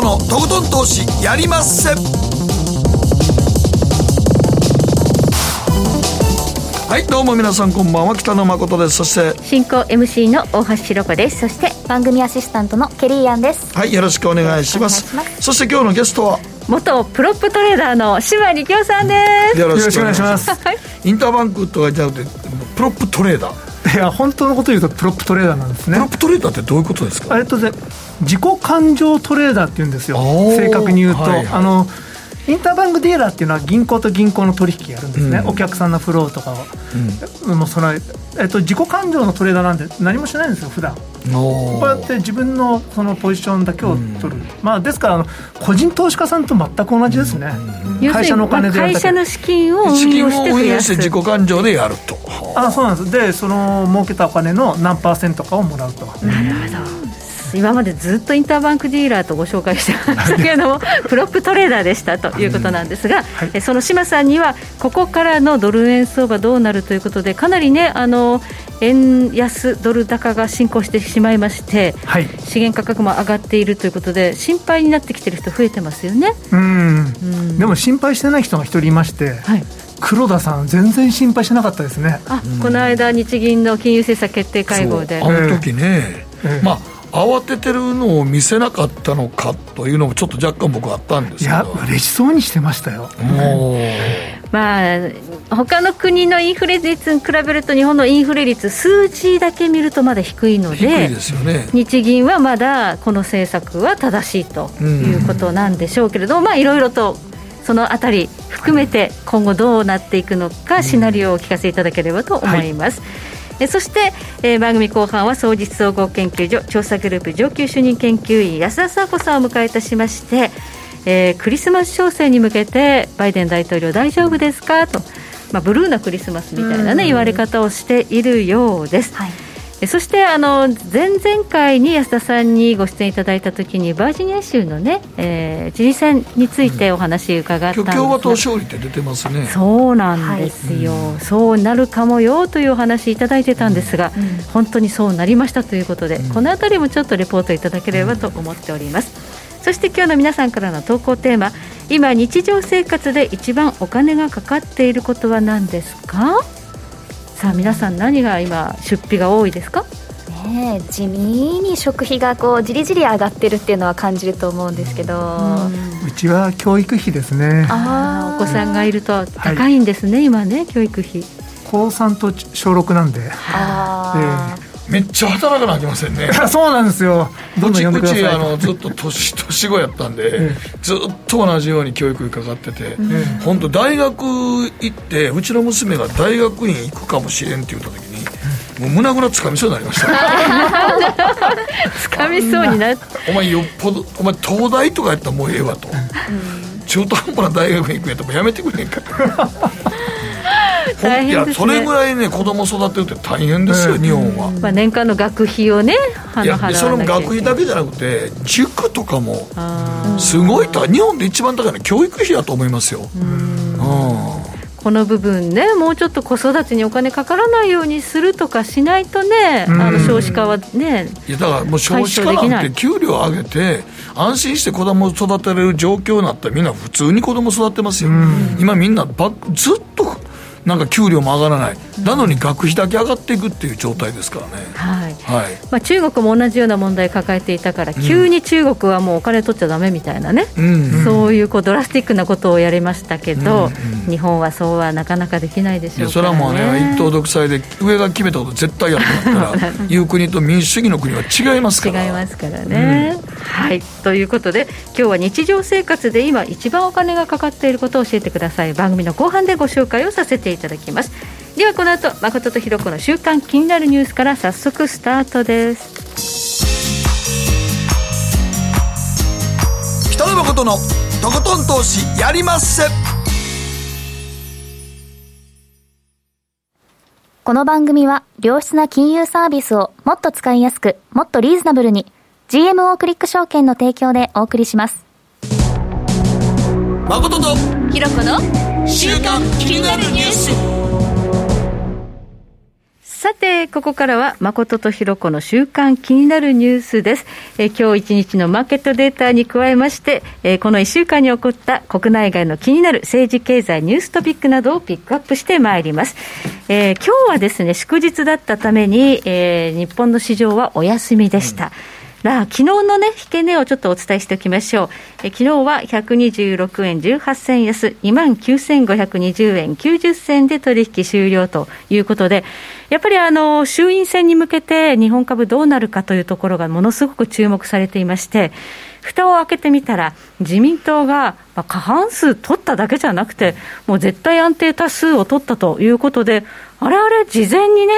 誠のとことん投資やりまっせ。はいどうも皆さんこんばんは。北野誠です。そして進行 MC の大橋ひろこです。そして番組アシスタントのケリーアンです。はいよろしくお願いします。そして今日のゲストは？元プロップトレーダーの志摩力男さんです。よろしくお願いします。インターバンクとかじゃなくてプロップトレーダーいや本当のこと言うとプロップトレーダーなんですね。プロップトレーダーってどういうことですか？えっとで自己感情トレーダーって言うんですよ。正確に言うと、はいはい、あのインターバンクディーラーっていうのは銀行と銀行の取引やるんですね、うん、お客さんのフローとかを、うん、もうそのえっと、自己感情のトレーダーなんて何もしないんですよ普段。こうやって自分のそのポジションだけを取る、うん、まあ、ですから個人投資家さんと全く同じですね、会社のお金で会社の資金を運用して運用して自己感情でやるとあそうなんです。でその儲けたお金の何パーセントかをもらうと。なるほど今までずっとインターバンクディーラーとご紹介してました けれどもプロップトレーダーでしたということなんですが、はい、その島さんにはここからのドル円相場どうなるということでかなりねあの円安ドル高が進行してしまいまして、はい、資源価格も上がっているということで心配になってきてる人増えてますよね。うん。でも心配してない人が一人いまして、はい、黒田さん、全然心配しなかったですね。あこの間、日銀の金融政策決定会合で。あの時ね、えー、まあ慌ててるのを見せなかったのかというのもちょっと若干僕あったんですけど。いや嬉しそうにしてましたよ。まあ他の国のインフレ率に比べると日本のインフレ率数字だけ見るとまだ低いので、ね、日銀はまだこの政策は正しいということなんでしょうけれども、うん、まあいろいろとそのあたり含めて今後どうなっていくのかシナリオをお聞かせいただければと思います。はいえそして、えー、番組後半は総実総合研究所調査グループ上級主任研究員安田佐子さんを迎えいたしまして、えー、クリスマス商戦に向けてバイデン大統領大丈夫ですか？と、まあ、ブルーなクリスマスみたいなね言われ方をしているようです。はいそしてあの前々回に安田さんにご出演いただいたときにバージニア州のね、えー、知事選についてお話伺ったんですが、共和党勝利って出てますね。そうなんですよ、はい、そうなるかもよというお話いただいてたんですが、うん、本当にそうなりましたということで、うん、このあたりもちょっとレポートいただければと思っております、そして今日の皆さんからの投稿テーマ今日常生活で一番お金がかかっていることは何ですか？さあ皆さん何が今出費が多いですか？ね地味に食費がこうじりじり上がってるっていうのは感じると思うんですけど、うちは教育費ですね。ああお子さんがいると高いんですね、はい、今ね教育費。高3と小6なんで。ああ、えーめっちゃ働かなきませんね。そうなんですよ。どんどん読んでください。うちあのずっと年年子やったんで、ずっと同じように教育費かかってて、本当大学行ってうちの娘が大学院行くかもしれんって言った時に、もう胸ぐらつかみそうになりました。つかみそうになってお前よっぽどお前東大とかやったらもうええわと、中途半端な大学に行くんやったらもうやめてくれへんか 大変です、ね、それぐらいね子供育てるって大変ですよ、日本は、まあ、年間の学費をねいやその学費だけじゃなくて塾とかもすごいと日本で一番高いのは教育費だと思いますよ。うん。この部分ね、もうちょっと子育てにお金かからないようにするとかしないとね、あの少子化はね、いやだからもう少子化なんて、給料上げて、安心して子供を育てれる状況になったら、みんな普通に子供育ってますよ、今、みんなばずっとなんか給料も上がらない、なのに学費だけ上がっていくっていう状態ですからね、はい。はい。まあ、中国も同じような問題抱えていたから、急に中国はもうお金取っちゃだめみたいなね、うん、そういうこうドラスティックなことをやりましたけど、うん。うん、日本はそうはなかなかできないでしょう、ね、それはもうね、一党独裁で、上が決めたこと絶対やってなったら、いう国と民主主義の国は違いますから違いますからね。うん、はい。ということで、今日は日常生活で今、一番お金がかかっていることを教えてください、番組の後半でご紹介をさせていただきますではこの後誠とひろ子の週刊気になるニュースから早速スタートです。北野誠のとことん投資やりまっせ。この番組は良質な金融サービスをもっと使いやすくもっとリーズナブルに GMO クリック証券の提供でお送りします。誠とひろ子の週刊気になるニュースさて、ここからは、誠とひろ子の週間気になるニュースです。え、今日一日のマーケットデータに加えまして、え、この一週間に起こった国内外の気になる政治経済ニューストピックなどをピックアップしてまいります。えー、今日はですね、祝日だったために、えー、日本の市場はお休みでした。うんら、昨日のね、引け値をちょっとお伝えしておきましょう。え昨日は126円18銭安、29,520円90銭で取引終了ということで、やっぱりあの、衆院選に向けて日本株どうなるかというところがものすごく注目されていまして、蓋を開けてみたら、自民党が過半数取っただけじゃなくて、もう絶対安定多数を取ったということで、あれあれ、事前にね、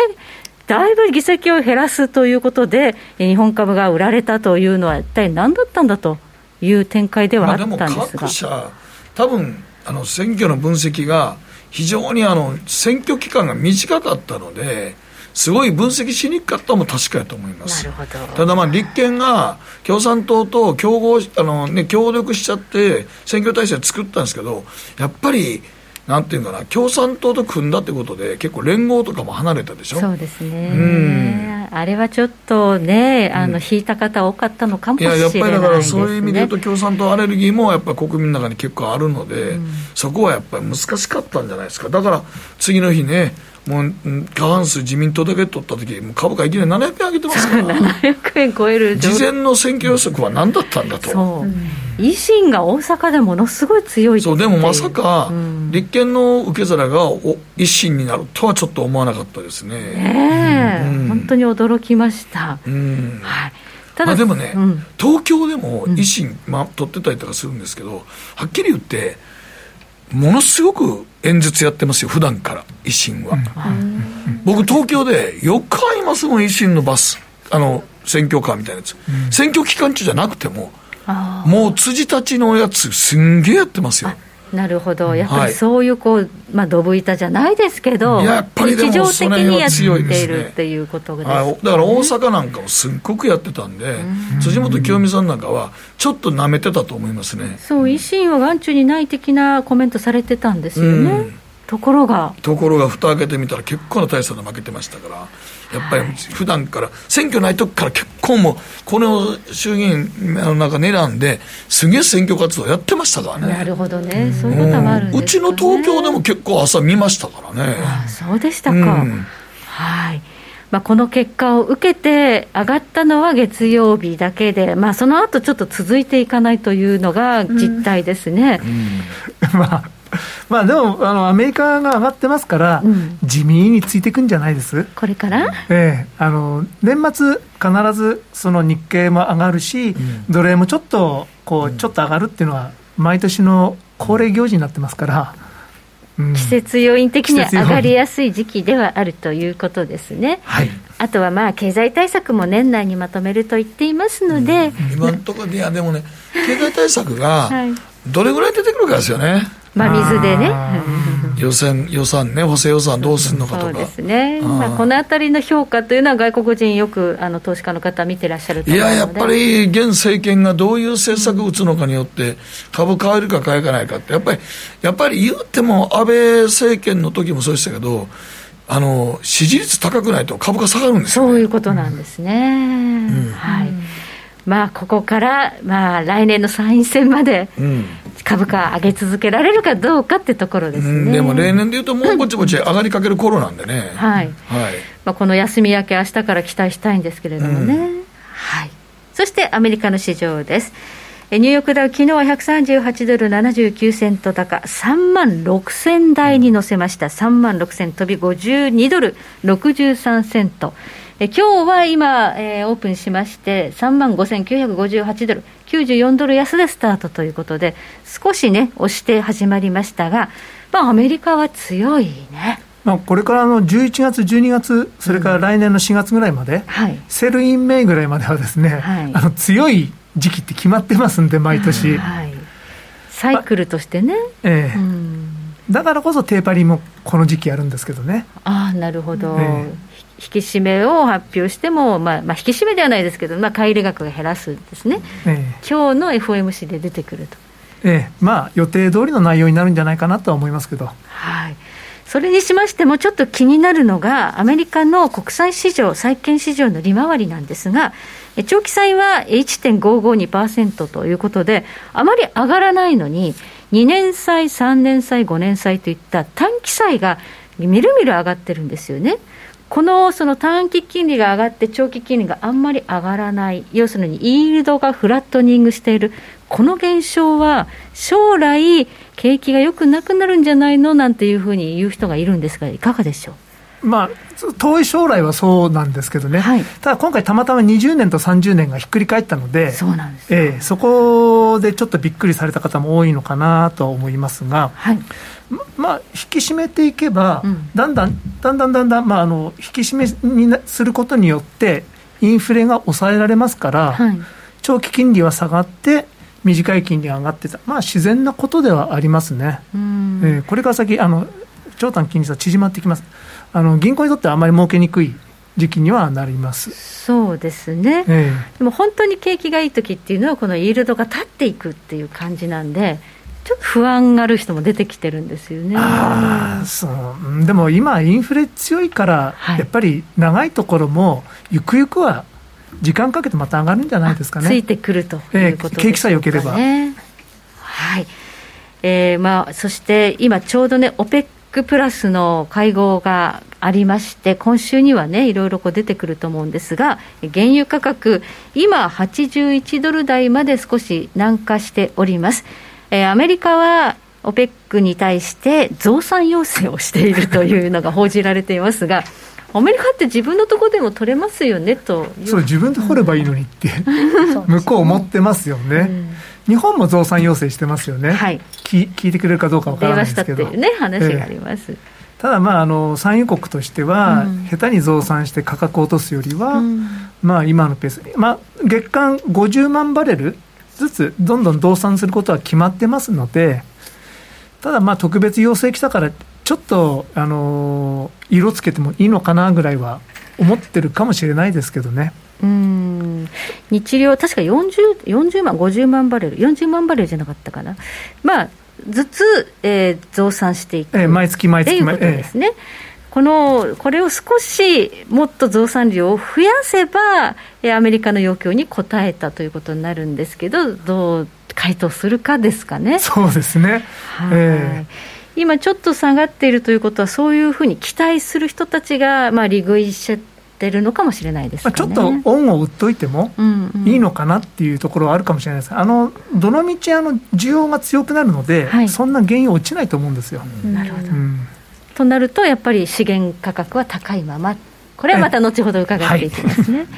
だいぶ議席を減らすということで、日本株が売られたというのは、一体何だったんだという展開ではあったんですが。まあ、各社多分あの選挙の分析が非常にあの選挙期間が短かったので、すごい分析しにくかったのも確かやと思います。ただまあ立憲が共産党と競合あの、ね、協力しちゃって選挙体制作ったんですけど、やっぱりなんていうかな、共産党と組んだってことで、結構、連合とかも離れたでしょ？そうですね、うん、あれはちょっとね、あの引いた方多かったのかもしれない、ね、いや、やっぱりだから、そういう意味で言うと、共産党アレルギーもやっぱり国民の中に結構あるので、うん、そこはやっぱり難しかったんじゃないですか、だから次の日ね、もう過半数自民党だけ取った時株価いきなり700円上げてますから。700円超える事前の選挙予測は何だったんだと、そう維新が大阪でものすごい強いそう。でもまさか、立憲の受け皿がお維新になるとはちょっと思わなかったですね。ねえ、うん、本当に驚きました、うん。はい。ただまあ、でもね、うん、東京でも維新、まあ、取ってたりとかするんですけどはっきり言ってものすごく演説やってますよ、普段から、維新は。僕、東京でよく会いますもん、維新のバス、あの選挙カーみたいなやつ、選挙期間中じゃなくても、もう辻たちのやつ、すんげえやってますよ。なるほど、やっぱりそういうこう、まあ、ドブ板じゃないですけど、やっぱり日常的にやっているっていうことです、ね、だから大阪なんかもすっごくやってたんで、辻元清美さんなんかは、ちょっとなめてたと思いますね。そう、維新は眼中にない的なコメントされてたんですよね。ところが。ところが蓋開けてみたら結構な大差で負けてましたからやっぱり普段から選挙ない時から結構もうこの衆議院の中狙んですげえ選挙活動やってましたからね。なるほどね。そういうこともあるんです、ね、うちの東京でも結構朝見ましたからね。あそうでしたか、うん、はい。まあ、この結果を受けて上がったのは月曜日だけで、まあ、その後ちょっと続いていかないというのが実態ですね。うんうん、まあ まあでもあの、アメリカが上がってますから、うん、地味についていくんじゃないです？これから？ええ。あの年末、必ずその日経も上がるし、うん、奴隷もちょっとこう、ちょっと上がるっていうのは、毎年の恒例行事になってますから。季節要因的には上がりやすい時期ではあるということですね。はい、あとはまあ経済対策も年内にまとめると言っていますので、うん、今のところいやでもね経済対策が どれぐらい出てくるかですよね。真水でね。予算予算ね、補正予算どうするのかとか、そうですね、まあ、このあたりの評価というのは、外国人、よくあの投資家の方、見てらっしゃるいや、やっぱり現政権がどういう政策を打つのかによって、株変えるか変えかないかって、やっぱり、やっぱり言っても、安倍政権の時もそうでしたけど、あの支持率高くないと株価下がるんですよ、ね、そういうことなんですね。うん、はいまあ、ここから、まあ、来年の参院選まで、株価上げ続けられるかどうかってところですね、うん、でも例年でいうと、もうぼちぼち上がりかける頃なんでね、はい。はい。まあ、この休み明け、明日から期待したいんですけれどもね、うん、はい、そしてアメリカの市場です。ニューヨークダウ、昨日は138ドル79セント高、3万6000台に乗せました、3万6000飛び52ドル63セント。え今日は今、えー、オープンしまして、3万5958ドル、94ドル安でスタートということで、少しね、押して始まりましたが、まあ、アメリカは強いね。まあ、これからの11月、12月、それから来年の4月ぐらいまで、うんはい、 Sell in May ぐらいまではですね、はい、あの強い時期って決まってますんで、毎年。はい、サイクルとしてね。ええうんだからこそテーパリングもこの時期やるんですけどね。ああ、なるほど。ええ引き締めを発表しても、まあまあ、引き締めではないですけど、まあ、買い入れ額が減らすんですね、ええ、今日の FOMC で出てくると。ええ、まあ、予定通りの内容になるんじゃないかなとは思いますけど。はいそれにしましても、ちょっと気になるのが、アメリカの国債市場、債券市場の利回りなんですが、長期債は1.552%ということで、あまり上がらないのに、2年債、3年債、5年債といった短期債がみるみる上がってるんですよね。このその短期金利が上がって長期金利があんまり上がらない、要するにイールドがフラットニングしている、この現象は将来、景気が良くなくなるんじゃないのなんていうふうに言う人がいるんですが、いかがでしょう？まあ、遠い将来はそうなんですけどね、はい、ただ今回、たまたま20年と30年がひっくり返ったので、そうなんですえー、そこでちょっとびっくりされた方も多いのかなと思いますが、はい、まあ、引き締めていけば、うん、だんだん、だんだんだんだん、まあ、あの引き締めにすることによって、インフレが抑えられますから、はい、長期金利は下がって、短い金利が上がってた、まあ、自然なことではありますね。えー、これから先あの長短金利差縮まってきますあの銀行にとってはあまり儲けにくい時期にはなります。そうですね、ええ、でも本当に景気がいい時っていうのは、このイールドが立っていくっていう感じなんで、ちょっと不安がある人も出てきてるんですよね。あそう。でも今、インフレ強いから、はい、やっぱり長いところも、ゆくゆくは時間かけてまた上がるんじゃないですかね。ついてくるということですね、景気さえ良ければ。はい。えーまあ、そして今、ちょうどね、OPEC ックプラスの会合がありまして、今週にはね、いろいろこう出てくると思うんですが、原油価格、今、81ドル台まで少し軟化しております。えー、アメリカは OPEC に対して増産要請をしているというのが報じられていますが、アメリカって自分のところでも取れますよねとそう自分で掘ればいいのにって向こう思ってますよね、うん日本も増産要請してますよね、はい、聞聞いてくれるかどうかわからないですけど。っていうね、話があります。えーただ、まあ、あの産油国としては、うん、下手に増産して価格を落とすよりは、うん、まあ、今のペース、まあ、月間50万バレルずつどんどん増産することは決まってますので、ただ、まあ、特別要請来たから、ちょっと、あの色つけてもいいのかなぐらいは思ってるかもしれないですけどね。うん。日量、確か 40, 40万、50万バレル、40万バレルじゃなかったかな、まあ、ずつ、えー、増産していく、えー、毎月毎月ということですね。えーこのこれを少しもっと増産量を増やせば、アメリカの要求に応えたということになるんですけど、どう回答するかですかね。そうですね、はい、えー、今、ちょっと下がっているということは、そういうふうに期待する人たちが、まあ、利食いしってるのかもしれないです、ね、まあ、ちょっと恩を売っといてもいいのかなっていうところはあるかもしれないです、あのどのみち需要が強くなるので、はい、そんな原因落ちないと思うんですよ。なるほど、うん、となると、やっぱり資源価格は高いまま、これはまた後ほど伺っていきますね。はい、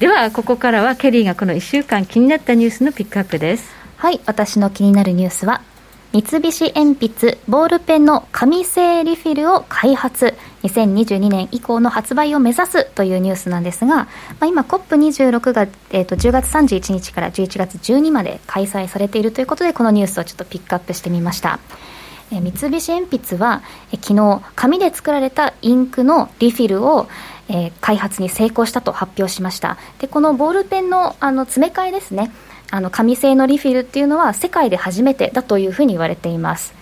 では、ここからはケリーがこの1週間気になったニュースのピックアップです。はい、私の気になるニュースは三菱鉛筆ボールペンの紙製リフィルを開発。2022年以降の発売を目指すというニュースなんですが、まあ、今 COP26 が、えー、と10月31日から11月12まで開催されているということでこのニュースをちょっとピックアップしてみました。え三菱鉛筆はえ昨日紙で作られたインクのリフィルをえー、開発に成功したと発表しました。でこのボールペンのあの詰め替えですね。あの紙製のリフィルっていうのは世界で初めてだというふうに言われています。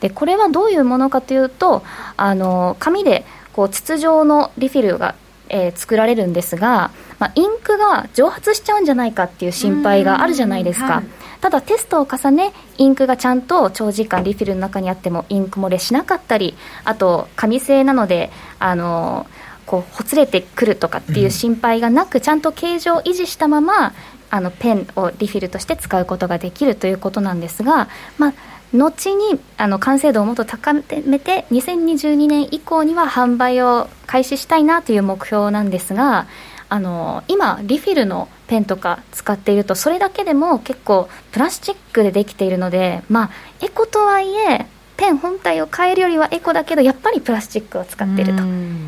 でこれはどういうものかというとあの紙でこう筒状のリフィルが、えー、作られるんですが、まあ、インクが蒸発しちゃうんじゃないかっていう心配があるじゃないですか、はい、ただテストを重ねインクがちゃんと長時間リフィルの中にあってもインク漏れしなかったりあと紙製なのであのこうほつれてくるとかっていう心配がなく、ちゃんと形状を維持したままあのペンをリフィルとして使うことができるということなんですが、まあ、後にあの完成度をもっと高めて2022年以降には販売を開始したいなという目標なんですがあの今リフィルのペンとか使っているとそれだけでも結構プラスチックでできているのでまあエコとはいえペン本体を変えるよりはエコだけどやっぱりプラスチックを使ってると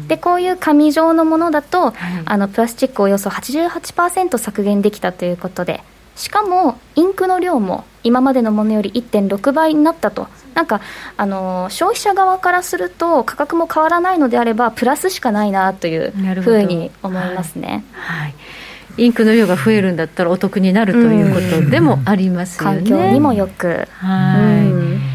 でこういう紙状のものだと、はい、あのプラスチックをおよそ88%削減できたということでしかもインクの量も今までのものより1.6倍になったとなんかあの消費者側からすると価格も変わらないのであればプラスしかないなというふうに思いますね。はい、はいインクの量が増えるんだったらお得になるということでもありますよね。環境にもよく。はい。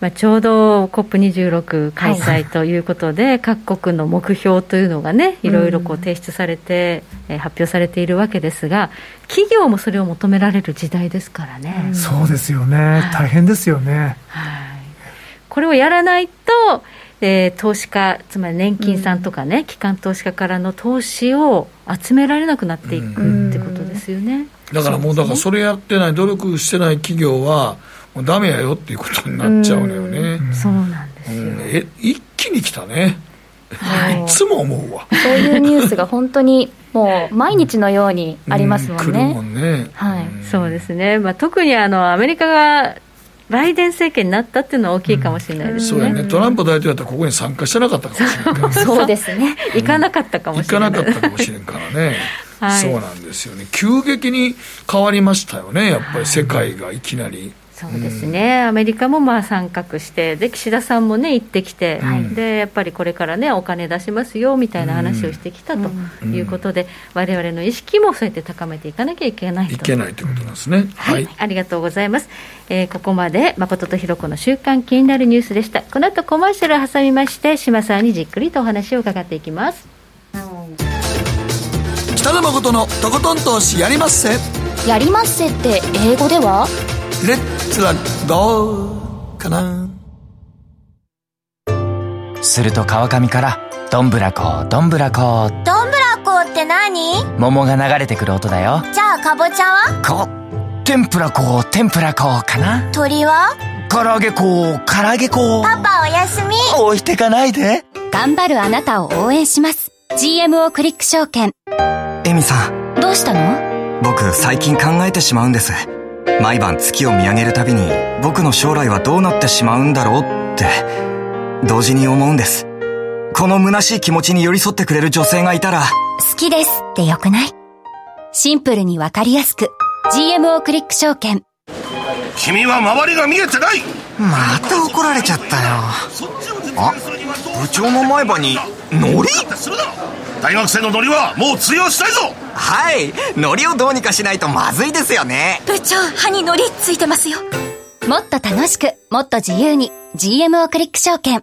まあ、ちょうど COP26 開催ということで、はい、各国の目標というのがね、いろいろこう提出されて、うん、発表されているわけですが、企業もそれを求められる時代ですからね。うん、そうですよね、はい、大変ですよね。はい、これをやらないと、えー、投資家、つまり年金さんとかね、うん、機関投資家からの投資を集められなくなっていくってことですよね。だからもう、だからそれやってない、努力してない企業は、ダメやよっていうことになっちゃうのよね。そうなんですよ、え一気に来たね。はい、いつも思うわ。そういうニュースが本当に もう毎日のようにありますもんね。もんねはい、そうですね。まあ特にあのアメリカがバイデン政権になったっていうのは大きいかもしれないですね、うん、そうね、トランプ大統領だったらここに参加してなかったかもしれない そうですね、行かなかったかもしれない、行かなかったかもしれんからね。はい、そうなんですよね、急激に変わりましたよね、やっぱり世界がいきなり。そうですね、うん、アメリカもまあ参画して、で岸田さんもね、行ってきて、はい、でやっぱりこれからね、お金出しますよみたいな話をしてきたということで、われわれの意識もそうやって高めていかなきゃいけないと。いけないということなんですね、はい、はい、ありがとうございます。えー、ここまで誠とひろ子の週刊気になるニュースでした。この後コマーシャルを挟みまして、島さんにじっくりとお話を伺っていきます。北野誠のとことん投資やりまっせ。やりまっせって英語では？レッツはどうかな。すると川上からどんぶらこどんぶらこどんぶらこって何？桃が流れてくる音だよ。じゃあかぼちゃは？こ天ぷらこ天ぷらこかな？鳥は？唐揚げこ唐揚げこパパおやすみ。置いてかないで。頑張るあなたを応援します。GMO クリック証券。エミさん。どうしたの？僕最近考えてしまうんです毎晩月を見上げるたびに僕の将来はどうなってしまうんだろうって同時に思うんです。この虚しい気持ちに寄り添ってくれる女性がいたら。好きですってよくない？シンプルにわかりやすく。GMO クリック証券。君は周りが見えてない！また怒られちゃったよ。あ部長の前歯にノリ大学生のノリはもう通用したいぞはい。ノリをどうにかしないとまずいですよね。部長歯にノリついてますよ。もっと楽しくもっと自由に GMO クリック証券。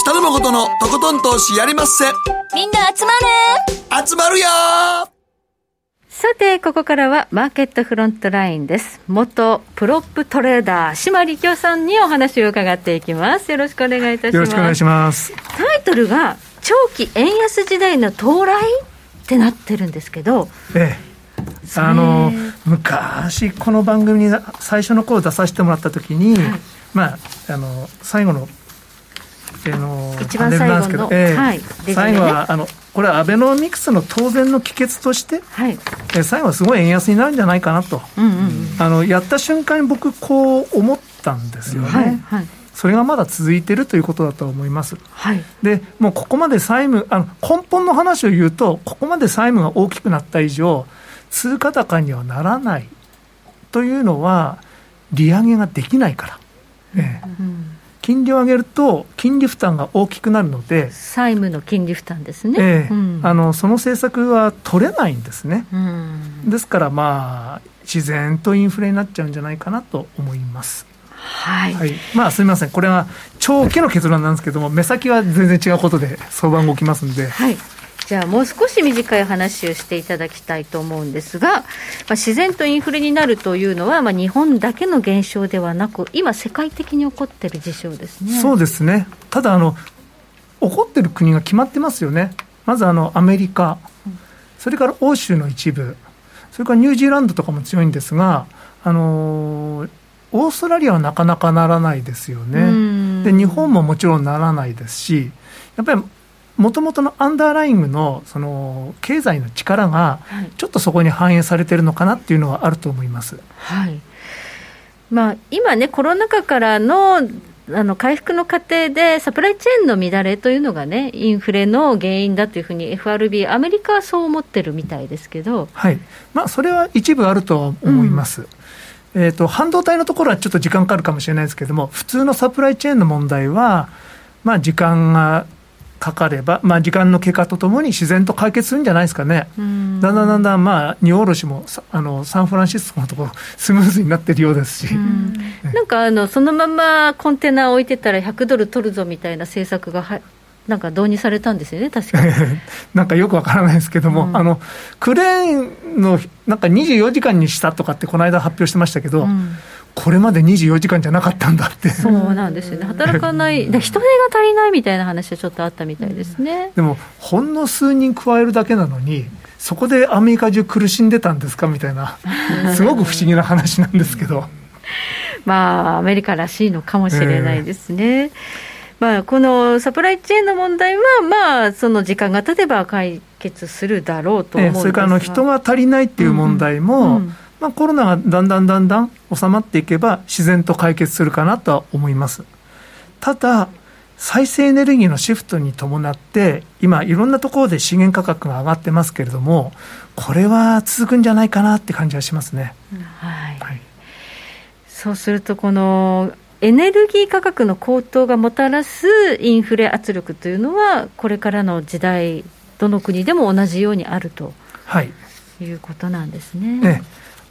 北野誠のとことん投資やりまっせ。みんな集まる。集まるよさて、ここからはマーケットフロントラインです。元プロップトレーダー、島力夫さんにお話を伺っていきます。よろしくお願いいたします。よろしくお願いします。タイトルが、長期円安時代の到来ってなってるんですけど、ええ。あの昔この番組に最初の頃出させてもらった時に、はい、まああの最後のえの一番最後の、えーはい、最後はあのこれはアベノミクスの当然の帰結として、はい、え最後はすごい円安になるんじゃないかなと、うんうんうん、あのやった瞬間に僕こう思ったんですよね。はいはい。それがまだ続いているということだと思います。はい、でもうここまで債務あの根本の話を言うとここまで債務が大きくなった以上通貨高にはならないというのは利上げができないから。ええ、うん金利を上げると、金利負担が大きくなるので、債務の金利負担ですね、えー、うん、あのその政策は取れないんですね、うん、ですから、まあ、自然とインフレになっちゃうんじゃないかなと思います。はい、はい、まあすみません、これは長期の結論なんですけども、目先は全然違うことで相場が動きますんで、はい、じゃあもう少し短い話をしていただきたいと思うんですが、まあ、自然とインフレになるというのは、まあ、日本だけの現象ではなく、今、世界的に起こっている事象ですね。そうですね、ただあの、起こっている国が決まってますよね、まずあのアメリカ、それから欧州の一部、それからニュージーランドとかも強いんですが、あのオーストラリアはなかなかならないですよね、で日本ももちろんならないですし、やっぱりもともとのアンダーライングのその経済の力が、ちょっとそこに反映されてるのかなっていうのはあると思います。はい。まあ、今ね、コロナ禍からのあの回復の過程で、サプライチェーンの乱れというのがね、インフレの原因だというふうに FRB、アメリカはそう思ってるみたいですけど、はい。まあ、それは一部あるとは思います。うん、えーと、半導体のところはちょっと時間かかるかもしれないですけれども、普通のサプライチェーンの問題は、まあ、時間がかかれば、まあ、時間の経過とともに自然と解決するんじゃないですかね、だんだんだんだん、まあ、荷下ろしもあのサンフランシスコのところ、スムーズになってるようですし、ん。なんかあのそのままコンテナ置いてたら100ドル取るぞみたいな政策がはなんか導入されたんですよね、確か。に。なんかよくわからないですけども、うん、あのクレーンのなんか24時間にしたとかって、この間発表してましたけど、うん、これまで24時間じゃなかったんだって。そうなんですよね、働かない、人手が足りないみたいな話はちょっとあったみたいですね。でも、ほんの数人加えるだけなのに、そこでアメリカ中苦しんでたんですかみたいな、すごく不思議な話なんですけど。まあ、アメリカらしいのかもしれないですね。えーまあ、このサプライチェーンの問題は、まあ、その時間が経てば解決するだろうと思うんですそれからあの人が足りないっていう問題も、うんうん、まあ、コロナがだんだんだんだん収まっていけば、自然と解決するかなとは思います。ただ、再生エネルギーのシフトに伴って、今、いろんなところで資源価格が上がってますけれども、これは続くんじゃないかなって感じはしますね。はい、はい、そうすると、このエネルギー価格の高騰がもたらすインフレ圧力というのは、これからの時代、どの国でも同じようにあると、はい、いうことなんですね。ね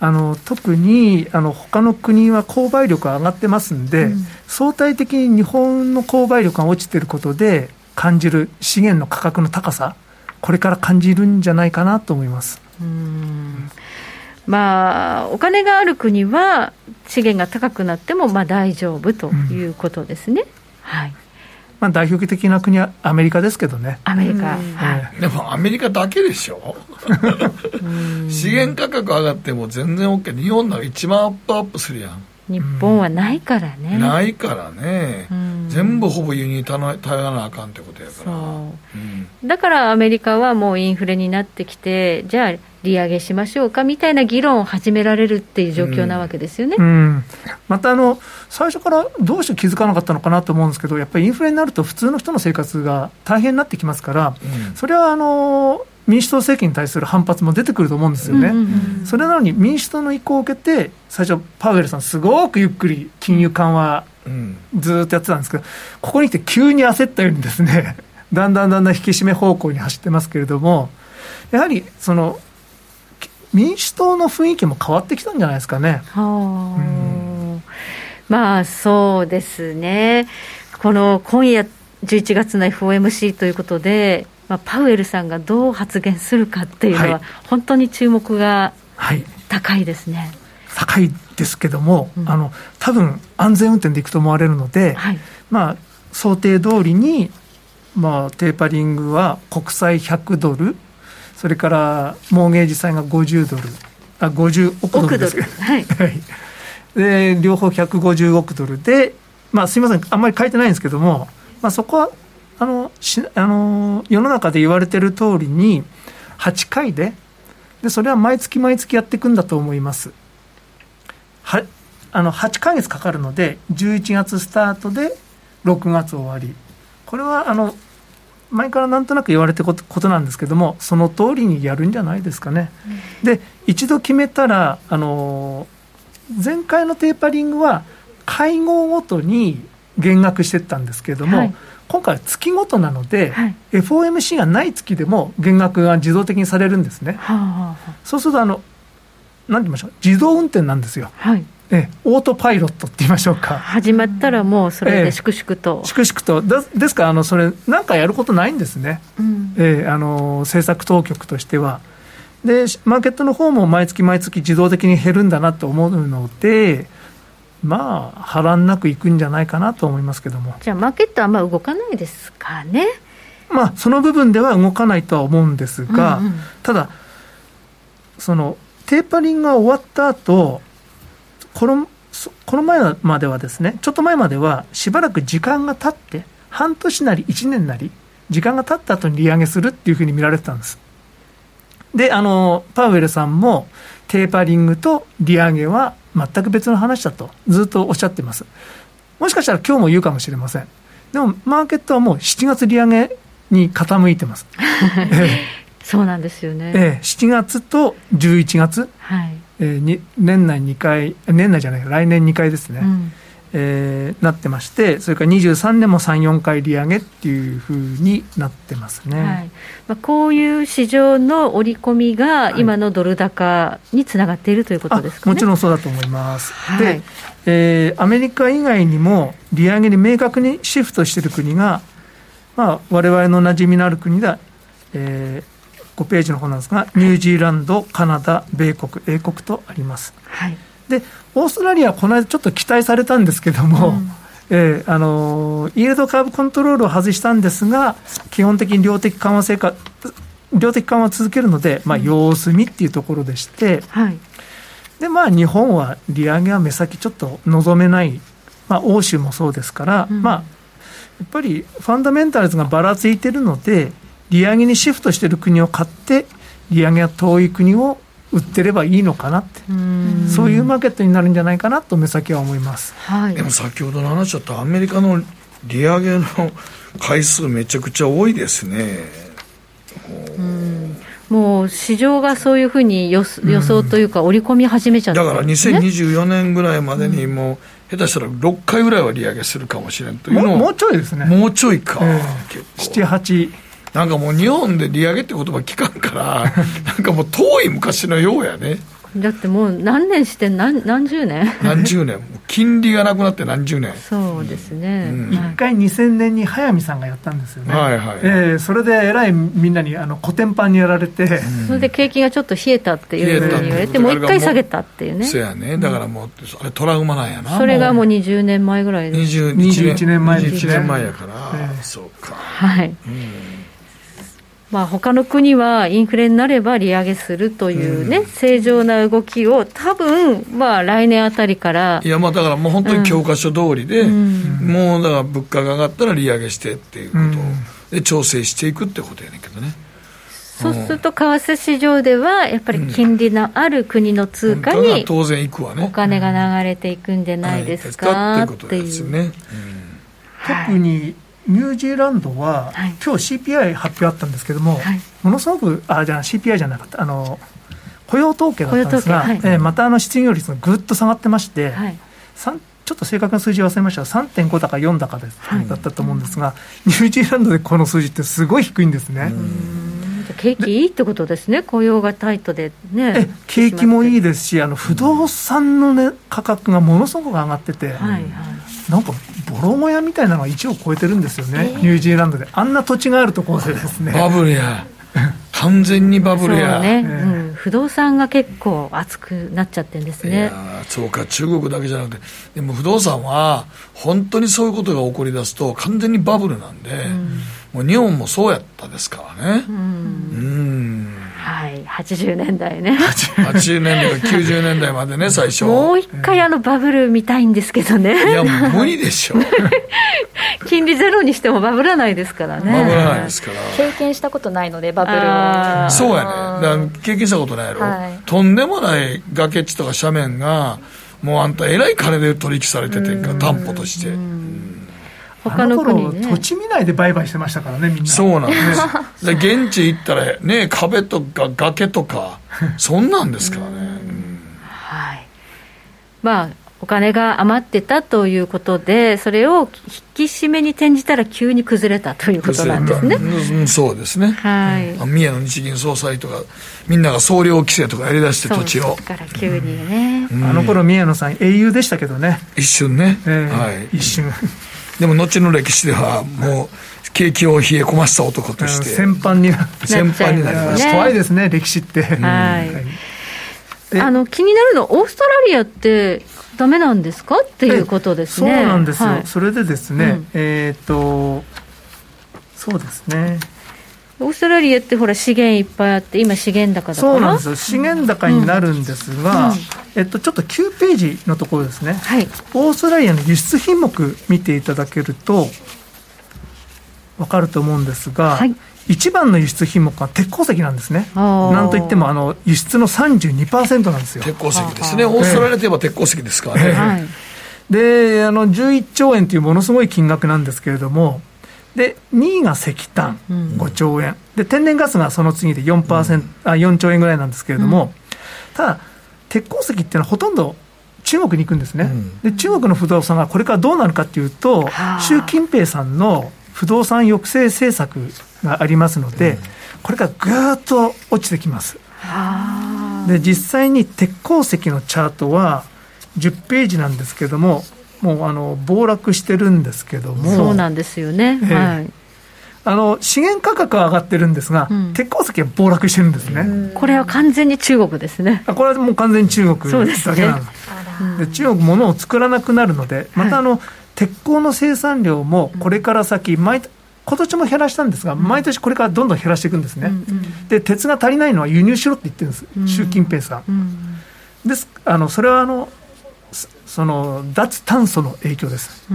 あの特にあの他の国は購買力が上がってますんで、うん、相対的に日本の購買力が落ちていることで感じる資源の価格の高さ、これから感じるんじゃないかなと思います。うんまあ、お金がある国は資源が高くなってもまあ大丈夫ということですね。うん、はいまあ、代表的な国はアメリカですけどね。アメリカ。はい、でもアメリカだけでしょ？資源価格上がっても全然 OK。日本なら一番アップアップするやん。日本はないからね、うん、ないからね、うん、全部ほぼ輸入頼らなあかんってことやから、うん、だからアメリカはもうインフレになってきてじゃあ利上げしましょうかみたいな議論を始められるっていう状況なわけですよね、またあの最初からどうして気づかなかったのかなと思うんですけどやっぱりインフレになると普通の人の生活が大変になってきますから、それはあの民主党政権に対する反発も出てくると思うんですよね、うんうんうん、それなのに民主党の意向を受けて、最初、パウエルさん、すごくゆっくり金融緩和、ずっとやってたんですけど、ここに来て急に焦ったようにですね、だんだんだんだん引き締め方向に走ってますけれども、やはりその民主党の雰囲気も変わってきたんじゃないですかね。はうん、まあそうですね、この今夜11月の FOMC ということで、まあ、パウエルさんがどう発言するかっていうのは、はい、本当に注目が高いですね。はい、高いですけども、うん、あの多分安全運転でいくと思われるので、はい、まあ、想定通りに、まあ、テーパリングは国債100ドル、それからモーゲージ債が50ドル、あ50億ドルです。けど、はい、で両方150億ドル。で、まあ、すみません、あんまり書いてないんですけども、まあ、そこはあのしあの世の中で言われてる通りに8回ででそれは毎月毎月やっていくんだと思います。はあの8か月かかるので11月スタートで6月終わり。これはあの前からなんとなく言われてることなんですけどもその通りにやるんじゃないですかね、うん、で一度決めたらあの前回のテーパリングは会合ごとに減額していったんですけれども、はい。今回は月ごとなので、はい、FOMC がない月でも減額が自動的にされるんですね。はあはあ、そうするとあの、なんて言いましょう、自動運転なんですよ。はいえオートパイロットって言いましょうか。始まったらもうそれで粛々と、え粛々と。でですからあのそれなんかやることないんですね、うん、えあの政策当局としては。でマーケットの方も毎月毎月自動的に減るんだなと思うのでまあ、波乱なくいくんじゃないかなと思いますけども。じゃあ、マーケットはあんま動かないですかね。まあ、その部分では動かないとは思うんですが、うんうん、ただ、そのテーパリングが終わった後このこの前まではですね、ちょっと前までは、しばらく時間が経って、半年なり1年なり、時間が経った後に利上げするっていうふうに見られてたんです。で、あの、パウエルさんも、テーパリングと利上げは全く別の話だとずっとおっしゃってます。もしかしたら今日も言うかもしれません。でもマーケットはもう7月利上げに傾いてます。そうなんですよね。え7月と11月、はいえー、に年内2回、年内じゃない、来年2回ですね、うん、えー、なってまして、それから23年も3、4回利上げっていうふうになってますね、はい。まあ、こういう市場の織り込みが、今のドル高につながっているということですか、ね、もちろんそうだと思います。はい、で、えー、アメリカ以外にも、利上げに明確にシフトしている国が、まあ、われの馴染みのある国では、えー、5ページの方なんですが、ニュージーランド、カナダ、米国、英国とあります。はい。でオーストラリアはこの間ちょっと期待されたんですけども、うん、えー、あのイールドカーブコントロールを外したんですが、基本的に量的緩和成果、量的緩和を続けるので、まあ、様子見っていうところでして、うんはい、でまあ、日本は利上げは目先ちょっと望めない、まあ、欧州もそうですから、うん、まあ、やっぱりファンダメンタルズがばらついてるので、利上げにシフトしている国を買って、利上げが遠い国を売ってればいいのかなって、そういうマーケットになるんじゃないかなと目先は思います、はい、でも先ほどの話だったアメリカの利上げの回数、めちゃくちゃ多いですね。もう市場がそういうふうに予想というか、織り込み始めちゃった、ね、だから2024年ぐらいまでにもう、下手したら6回ぐらいは利上げするかもしれんというのをもうちょいですね。もうちょいか、えー、7、8。なんかもう日本で利上げって言葉聞かんから なんかもう遠い昔のようやね。だってもう何年して何何十年？何十年？金利がなくなって何十年？そうですね、うん、1回2000年に速水さんがやったんですよね、はいはいえー、それでえらいみんなにあのコテンパンにやられて、うん、それで景気がちょっと冷えたっていうふうに言われてもう一回下げたっていうね。そうやね。だからもうあれトラウマなんやな。それがもう20年前ぐらいです。21年。前21年前やから、えー、そうか。はい、うんまあ他の国はインフレになれば利上げするというね、うん、正常な動きを、多分まあ来年あたりから。いや、まあだからもう本当に教科書通りで、うん、もうだから物価が上がったら利上げしてっていうことで調整していくってことやねんけどね。そうすると、為替市場では、やっぱり金利のある国の通貨に、当然いくわね。お金が流れていくんじゃないですか、っていう。ね。特にニュージーランドは、はい、今日 CPI 発表あったんですけれども、はい、ものすごく、あ、じゃあ CPI じゃなかった、あの雇用統計だったんですが、はい、えー、またあの失業率がぐっと下がってまして、はい、ちょっと正確な数字忘れました。が、3.5高、4高です、はい、だったと思うんですが、ニュージーランドでこの数字ってすごい低いんですね。景気いいってことですね、雇用がタイトでね。景気もいいですし、あの不動産の、ね、価格がものすごく上がってて、はいはい、なんかボロ小屋みたいなのが1を超えてるんですよね、えー、ニュージーランドで、あんな土地があるところでですね。バブルや 完全にバブルや、ね。うん、不動産が結構熱くなっちゃってるんですね。そうか、中国だけじゃなくて、でも不動産は、本当にそういうことが起こりだすと、完全にバブルなんで、うん、もう日本もそうやったですからね。うん、うんはい、80年代ね。80年代か90年代までね、最初。もう一回あのバブル見たいんですけどね。いや、もう無理でしょ。金利ゼロにしてもバブらないですからね。バブらないですから。経験したことないので、バブルを。そうやね。だ経験したことないやろ。はい、とんでもない崖っちとか斜面が、もうあんたえらい金で取引されててんか、担保として。他の国、ね、土地見ないで売買してましたからね、みんな。そうなんです。で現地行ったら、ね、壁とか崖とか、そんなんですからね。はい。まあ、お金が余ってたということで、それを引き締めに転じたら急に崩れたということなんですね。うん、そうですね。はい。三重の日銀総裁とか、みんなが総量規制とかやりだして土地を。から急にね。うん、あの頃宮野さん英雄でしたけどね。一瞬ね。えー、はい。一瞬。でも後の歴史ではもう景気を冷え込ませた男として先般にな先般になりました、怖いですね歴史って、はい、あの気になるのオーストラリアってダメなんですか？っていうことですね。そうなんですよ、はい、それでですね、うん、えっ、ー、とそうですねオーストラリアってほら資源いっぱいあって今資源高だそうなんですよ。資源高になるんですが、うん。えっと、ちょっと9ページのところですね、はい、オーストラリアの輸出品目見ていただけると分かると思うんですが、はい、一番の輸出品目は鉄鉱石なんですね。なんといってもあの輸出の32%なんですよ。鉄鉱石ですね。オーストラリアといえば鉄鉱石ですからね、はい、であの11兆円というものすごい金額なんですけれどもで2位が石炭、5兆円。で天然ガスがその次で4%、うん、あ4兆円ぐらいなんですけれども、うん、ただ鉄鉱石っていうのはほとんど中国に行くんですね、うん、で中国の不動産がこれからどうなるかっていうと、習近平さんの不動産抑制政策がありますので、うん、これからぐーっと落ちてきます。で実際に鉄鉱石のチャートは10ページなんですけども、もうあの暴落してるんですけども、そうなんですよね、えー、はい、あの資源価格は上がってるんですが、うん、鉄鉱石は暴落してるんですね、これは完全に中国ですね。これはもう完全に中国だけなんです。で、ね、中国、物を作らなくなるので、またあの、はい、鉄鋼の生産量もこれから先、毎今年も減らしたんですが、毎年これからどんどん減らしていくんですね、うんうん、で鉄が足りないのは輸入しろって言ってるんです、うん、習近平さん。うん、ですあのそれはあのその脱炭素の影響です。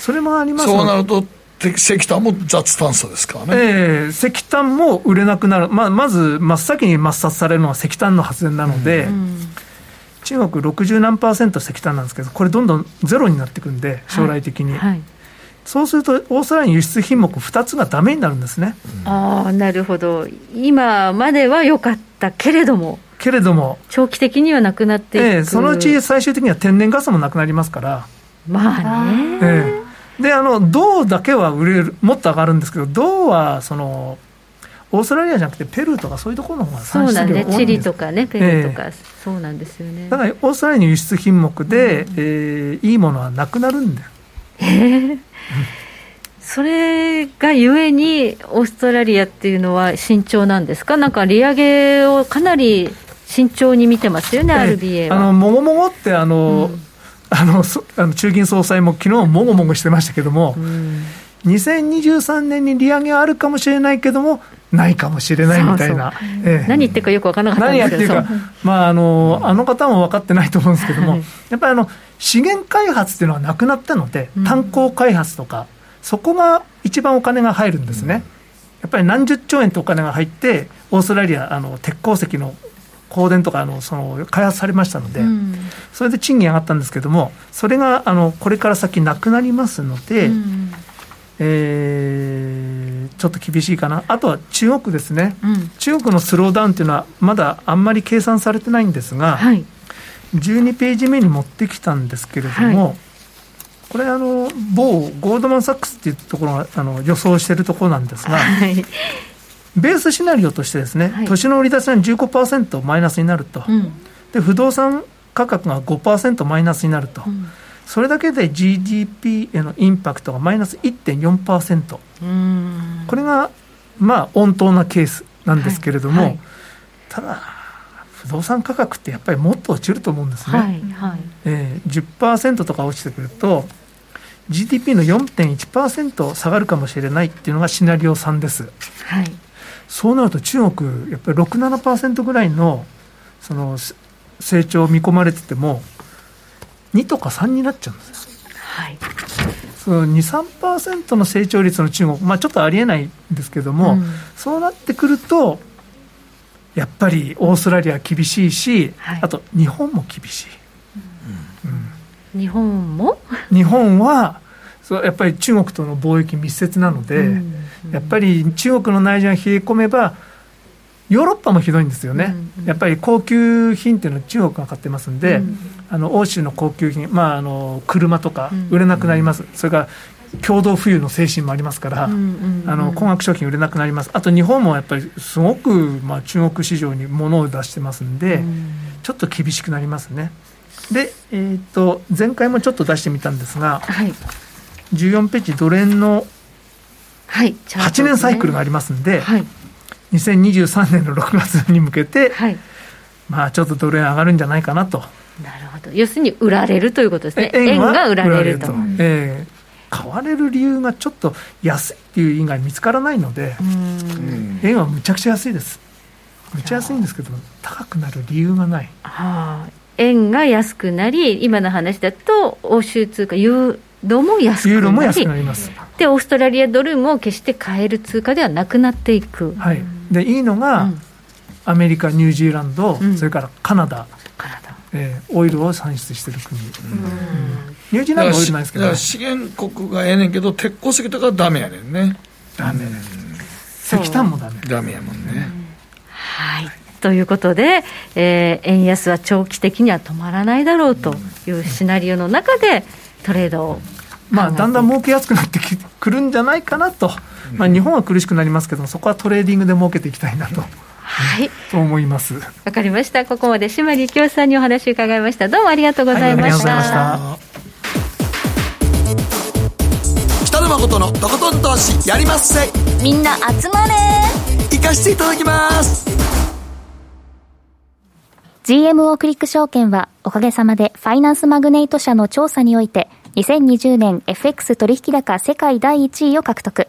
それもあります。そうなると石炭も脱炭素ですからね、えー、石炭も売れなくなる、まあ、まず真っ先に抹殺されるのは石炭の発電なので、うん、中国60何パーセント石炭なんですけど、これ、どんどんゼロになっていくんで、将来的に。はい。はい、そうすると、オーストラリアの輸出品目2つがだめになるんですね、うん、ああ、なるほど、今までは良かったけれども。けれども、長期的にはなくなっていく、えー、そのうち最終的には天然ガスもなくなりますから。まあね、えーであの銅だけは売れるもっと上がるんですけど銅はそのオーストラリアじゃなくてペルーとかそういうところの方が産出量多いんですそうなんね。チリとかねペルーとか、えー、そうなんですよね。だからオーストラリアの輸出品目で、うん、えー、いいものはなくなるんだよ。えー、うん、それがゆえにオーストラリアっていうのは慎重なんですか？なんか利上げをかなり慎重に見てますよね、えー、RBA は。あのもごもごってあの、うん。あのあの中銀総裁も昨日もごもごしてましたけども、うん、2023年に利上げはあるかもしれないけども、ないかもしれないみたいな、ええ、何言ってるかよく分からなかったんですけど、何やってるか、まああの、あの方も分かってないと思うんですけども、はい、やっぱりあの資源開発っていうのはなくなったので、炭鉱開発とか、そこが一番お金が入るんですね。やっぱり何十兆円とお金が入って、オーストラリア、あの鉄鉱石の香電とかあのその開発されましたので、うん、それで賃金上がったんですけども、それがあのこれから先なくなりますので、うん、えー、ちょっと厳しいかな、あとは中国ですね、うん、中国のスローダウンというのは、まだあんまり計算されてないんですが、はい、12ページ目に持ってきたんですけれども、はい、これあの、某ゴールドマン・サックスっていうところがあの予想しているところなんですが、はいベースシナリオとしてですね、はい、年の売り出しが15%マイナスになると、うん、で不動産価格が5%マイナスになると、うん、それだけで GDP へのインパクトがマイナス1.4%、これがまあ温当なケースなんですけれども、はい。はい、ただ、不動産価格ってやっぱりもっと落ちると思うんですね。はいはい。えー、10%とか落ちてくると GDP の4.1%下がるかもしれないっていうのがシナリオ3です。はいそうなると中国、やっぱり6、7%ぐらいのその成長を見込まれてても、2とか3になっちゃうんですよ。はい、その2、3%の成長率の中国、まあ、ちょっとありえないんですけども、うん、そうなってくると、やっぱりオーストラリア厳しいし、はい、あと日本も厳しい。うん、日本も？日本はそうやっぱり中国との貿易密接なので、うんやっぱり中国の内需が冷え込めば、ヨーロッパもひどいんですよね、うんうん、やっぱり高級品っていうのは中国が買ってますんで、うん、あの欧州の高級品、まあ、あの車とか売れなくなります、うん、それから共同富裕の精神もありますから、うんうんうん、あの高額商品売れなくなります、あと日本もやっぱりすごく、まあ、中国市場に物を出してますんで、うん、ちょっと厳しくなりますね。で、えーと、前回もちょっと出してみたんですが、はい、14ページ、ドル円のはい、8年サイクルがありますんで、はい、2023年の6月に向けて、はい、まあちょっとドル円上がるんじゃないかなと。なるほど。要するに売られるということですね、円が売られると。えー買われる理由がちょっと安いっていう以外見つからないので、円はむちゃくちゃ安いです。むちゃ安いんですけど、高くなる理由がない。はあ、円が安くなり、今の話だと、欧州通貨、ユーロも安くなり、ユーロも安くなります。でオーストラリアドルも決して買える通貨ではなくなっていく、はい、でいいのが、うん、アメリカ、ニュージーランド、うん、それからカナダ。カナダ。えー、オイルを産出してる国、うん、ニュージーランドオイルないですけど、資源国がええねんけど鉄鉱石とかはダメやねんね。ダメ、石炭もダメ。ダメやもんね、はい。ということで、えー、円安は長期的には止まらないだろうというシナリオの中で、トレードをまあ、だんだん儲けやすくなってくるんじゃないかなと、まあ、日本は苦しくなりますけどそこはトレーディングで儲けていきたいなと。はい、と思います。わかりました。ここまで志摩力男さんにお話伺いました。どうもありがとうございました。はい、北野誠のとことん投資やりまっせ。みんな集まれ。行かしていただきます。GMO クリック証券はおかげさまでファイナンスマグネイト社の調査において2020年 FX 取引高世界第1位を獲得。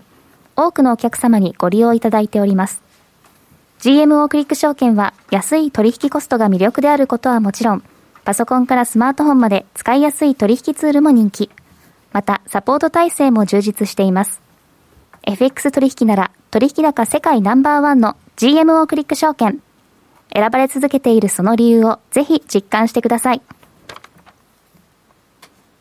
多くのお客様にご利用いただいております。GMO クリック証券は安い取引コストが魅力であることはもちろん、パソコンからスマートフォンまで使いやすい取引ツールも人気。また、サポート体制も充実しています。FX 取引なら取引高世界ナンバーワンの GMO クリック証券。選ばれ続けているその理由をぜひ実感してください。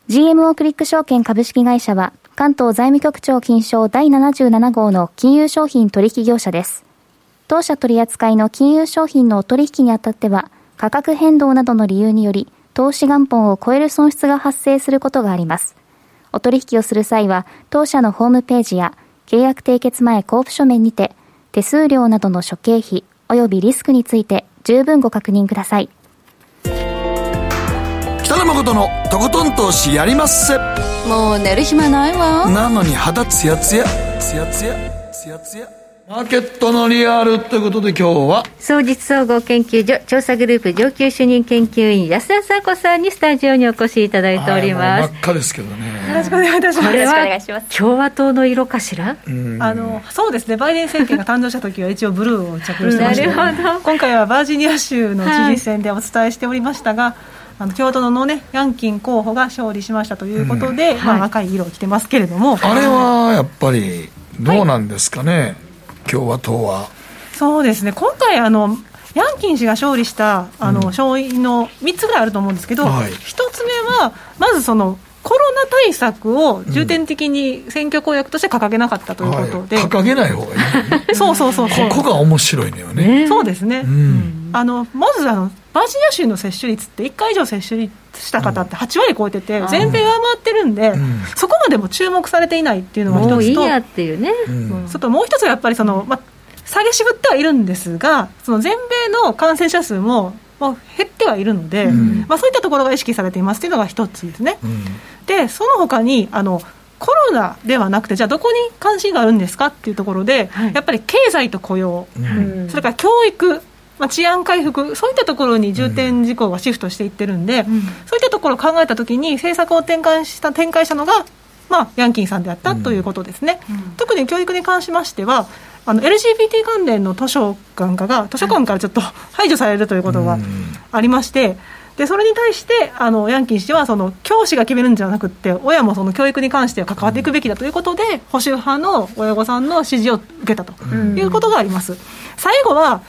GMO クリック証券株式会社は関東財務局長金賞第77号の金融商品取引業者です。当社取扱いの金融商品の取引にあたっては、価格変動などの理由により、投資元本を超える損失が発生することがあります。お取引をする際は、当社のホームページや、契約締結前交付書面にて、手数料などの諸経費及びリスクについて十分ご確認ください。北野誠のとことん投資やりまっせ。もう寝る暇ないわ。なのに肌ツヤツヤ、ツヤツヤ、ツヤツヤ。マーケットのリアルということで今日は？総実総合研究所調査グループ上級主任研究員安田佐子さんにスタジオにお越しいただいております、真っ赤ですけどね。よろしくお願いいたします。これは共和党の色かしら？あのそうですね。バイデン政権が誕生した時は一応ブルーを着用してまして 今回はバージニア州の知事選でお伝えしておりましたが、はい。あの共和党のねヤンキン候補が勝利しましたということで、うん、まあ、赤い色を着てますけれども、あれはやっぱりどうなんですかね、はい共和党は？そうですね。今回あのヤンキン氏が勝利したあの、勝因の3つぐらいあると思うんですけど、はい、1つ目は、まずそのコロナ対策を重点的に選挙公約として掲げなかったということで、はい、掲げない方がいい、そうそうそうここが面白いのよね、そうですね、うん、あのまずあのバージニア州の接種率って1回以上接種した方って8割超えてて、全米上回ってるんで、そこまでも注目されていないっていうのが一つ。と、もういいやっていうね、ちょっともう一つはやっぱりその、まあ、下げ渋ってはいるんですが、その全米の感染者数も、まあ、減ってはいるので、うん、まあ、そういったところが意識されていますというのが一つですね。うん、でその他にあのコロナではなくて、じゃあ、どこに関心があるんですかっていうところで、はい、やっぱり経済と雇用、うん、それから教育、まあ、治安回復、そういったところに重点事項がシフトしていってるんで、うん、そういったところを考えたときに、政策を転換した展開したのが、まあ、ヤンキーさんであったということですね、うん、特に教育に関しましては、あの LGBT 関連の図書館が図書館からちょっと排除されるということがありまして、でそれに対してあのヤンキー氏はその教師が決めるんじゃなくて親もその教育に関しては関わっていくべきだということで、保守派の親御さんの支持を受けたということがあります。最後は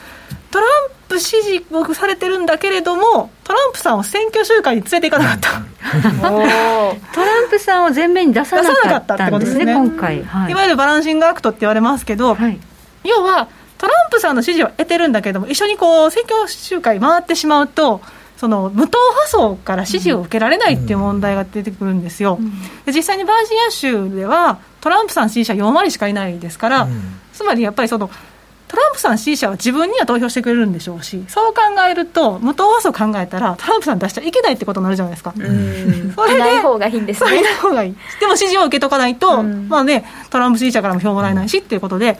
トランプ支持をされてるんだけれども、トランプさんを選挙集会に連れて行かなかった。トランプさんを前面に出さなかったってことですね、今回、はい、いわゆる balancing act って言われますけど、はい、要は、トランプさんの支持を得てるんだけれども、一緒にこう選挙集会回ってしまうと、その無党派層から支持を受けられないっていう問題が出てくるんですよ、うん、で実際にバージニア州では、トランプさん支持者4割しかいないですから、うん、つまりやっぱりそのトランプさん支持者は自分には投票してくれるんでしょうし、そう考えると、無党派層考えたら、トランプさん出しちゃいけないってことになるじゃないですか。それで、ない方がいいんですね。ない方がいい。でも支持を受けとかないと、まあね、トランプ支持者からも票もらえないしっていうことで、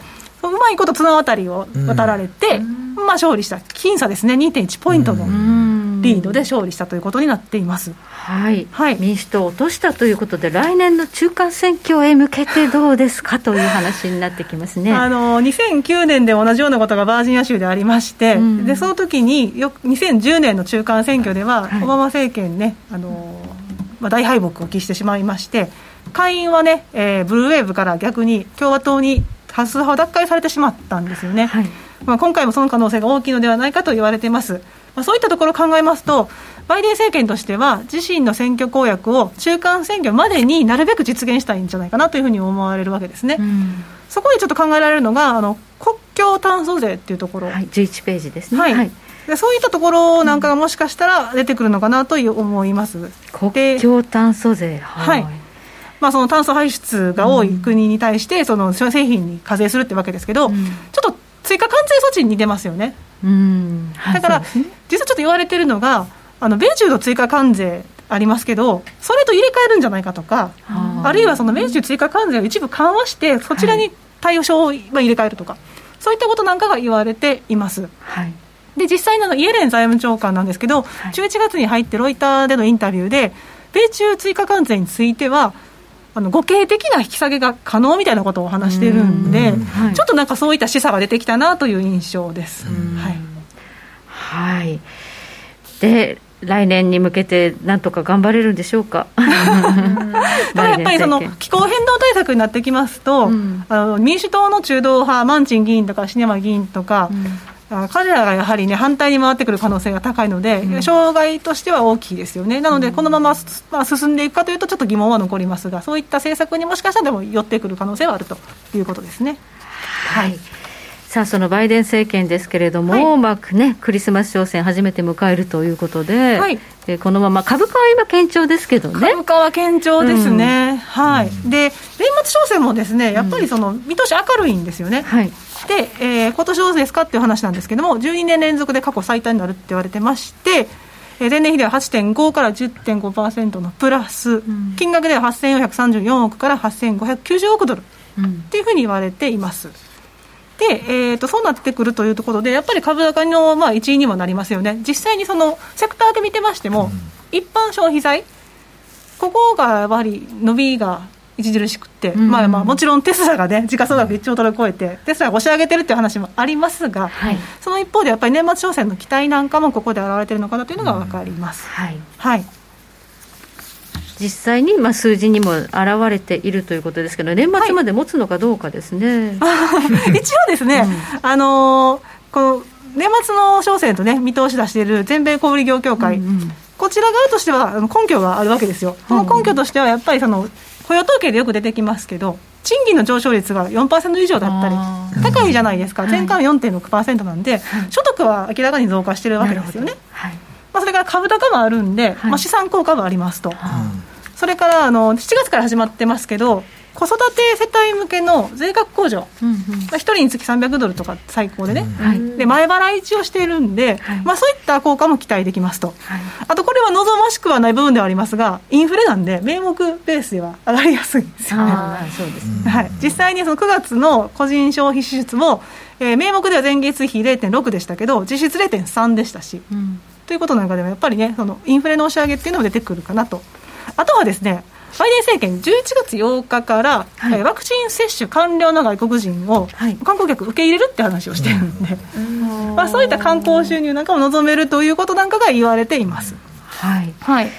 うまいこと綱渡りを渡られて、まあ勝利した、僅差ですね、2.1ポイントの。リードで勝利したということになっています、はい、はい、民主党を落としたということで、来年の中間選挙へ向けてどうですかという話になってきますね。あの2009年で同じようなことがバージニア州でありまして、うん、でその時によ2010年の中間選挙では、はい、オバマ政権ね、あのまあ、大敗北を喫してしまいまして、下院はね、えー、ブルーウェーブから逆に共和党に多数派を奪回されてしまったんですよね。はい。まあ、今回もその可能性が大きいのではないかと言われています。まあ、そういったところを考えますと、バイデン政権としては、自身の選挙公約を中間選挙までになるべく実現したいんじゃないかなというふうに思われるわけですね。うん、そこでちょっと考えられるのが、あの国境共炭素税っていうところ、はい、11ページですね、はい、はい、でそういったところなんかがもしかしたら出てくるのかなという思います、国境炭素税。はいまあ、その炭素排出が多い国に対して、その製品に課税するってわけですけど、うん、ちょっと追加関税措置に似てますよね。うん、だから、ね、実はちょっと言われてるのが、あの米中の追加関税ありますけど、それと入れ替えるんじゃないかとか、あるいはその米中追加関税を一部緩和して、そちらに対応書を入れ替えるとか、そういったことなんかが言われています。はい。で実際のイエレン財務長官なんですけど、はい、11月に入ってロイターでのインタビューで、米中追加関税については、あの互恵的な引き下げが可能みたいなことを話してるんで、はい、ちょっとなんかそういった示唆が出てきたなという印象です。はい、はい、で来年に向けて、なんとか頑張れるんでしょうか？やっぱりその気候変動対策になってきますと、うん、あの民主党の中道派、マンチン議員とか、シネマ議員とか、うん、彼らがやはり、ね、反対に回ってくる可能性が高いので、うん、障害としては大きいですよね、なので、このまま、まあ、進んでいくかというと、ちょっと疑問は残りますが、そういった政策にもしかしたらでも寄ってくる可能性はあるということですね。はい、はいさあそのバイデン政権ですけれども、はい、まあね、クリスマス商戦、初めて迎えるということで、はい、えこのまま株価は今、堅調ですけどね。株価は堅調ですね、うん、はい、で年末商戦もですねやっぱりその見通し明るいんですよね。はいで、えー、今年どうですかっていう話なんですけども、12年連続で過去最多になるって言われてまして、えー、前年比では8.5から10.5%のプラス、うん、金額では8434億から8590億ドルっていうふうに言われています。で、えーと、そうなってくるというところで、やっぱり株高の、まあ、一因にもなりますよね、実際にそのセクターで見てましても、うん、一般消費財、ここがやっぱり伸びが著しくて、うん、まあまあ、もちろんテスラがね、時価総額1兆ドル超えて、テスラが押し上げてるっていう話もありますが、はい、その一方で、やっぱり年末商戦の期待なんかもここで表れてるのかなというのが分かります。はい、はい。実際にまあ数字にも現れているということですけど、年末まで持つのかどうかですね、はい、一応ですね、うん、あのこの年末の商戦とね、見通し出している全米小売業協会、うんうん、こちら側としては根拠があるわけですよ、その根拠としてはやっぱりその雇用統計でよく出てきますけど、賃金の上昇率が4%以上だったり、高いじゃないですか、前回4.6%なんで、はい、所得は明らかに増加してるわけですよね。はい。まあ、それから株高もあるんで、はい、まあ、資産効果もありますと、それからあの7月から始まってますけど、子育て世帯向けの税額控除、うんうん、まあ、1人につき300ドルとか最高でね、はい、で前払い一をしているんで、はい、まあ、そういった効果も期待できますと、はい、あとこれは望ましくはない部分ではありますが、インフレなんで、名目ベースでは上がりやすいんですよね。そうですねはい、実際にその9月の個人消費支出も、えー、名目では前月比0.6でしたけど、実質0.3でしたし。うん。ということなんかでもやっぱりねそのインフレの押し上げっていうのも出てくるかなと。あとはですねバイデン政権、11月8日から、はい、ワクチン接種完了の外国人を、はい、観光客受け入れるって話をしてるんで、うん。まあ、そういった観光収入なんかも望めるということなんかが言われています。はい、はい。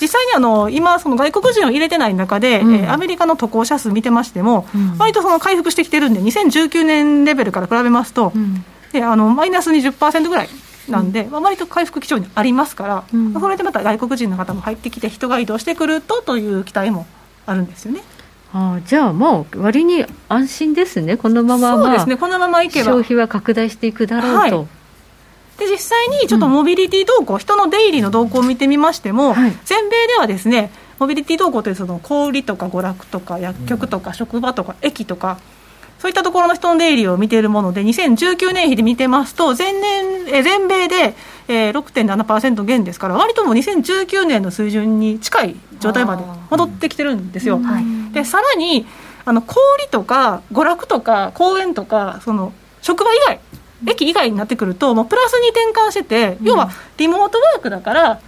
実際にあの今、その外国人を入れてない中で、うん、えー、アメリカの渡航者数見てましても、うん、割とその回復してきてるんで、2019年レベルから比べますと、うん、であのマイナス20%ぐらいなんで、うん、割と回復基調にありますから、うん、それでまた外国人の方も入ってきて、人が移動してくるとという期待もあるんですよね。あじゃあもう割に安心ですね、このまま、そうですね、このままいけば。消費は拡大していくだろうと。はい。で実際にちょっとモビリティ動向、うん、人の出入りの動向を見てみましても、はい、全米ではですねモビリティ動向というその小売とか娯楽とか薬局とか職場とか駅とか、そういったところの人の出入りを見ているもので、2019年比で見てますと、前年、え全米で、えー、6.7%減ですから、割ともう2019年の水準に近い状態まで戻ってきてるんですよ。でさらにあの小売とか娯楽とか公園とかその職場以外駅以外になってくるともうプラスに転換してて、要はリモートワークだから、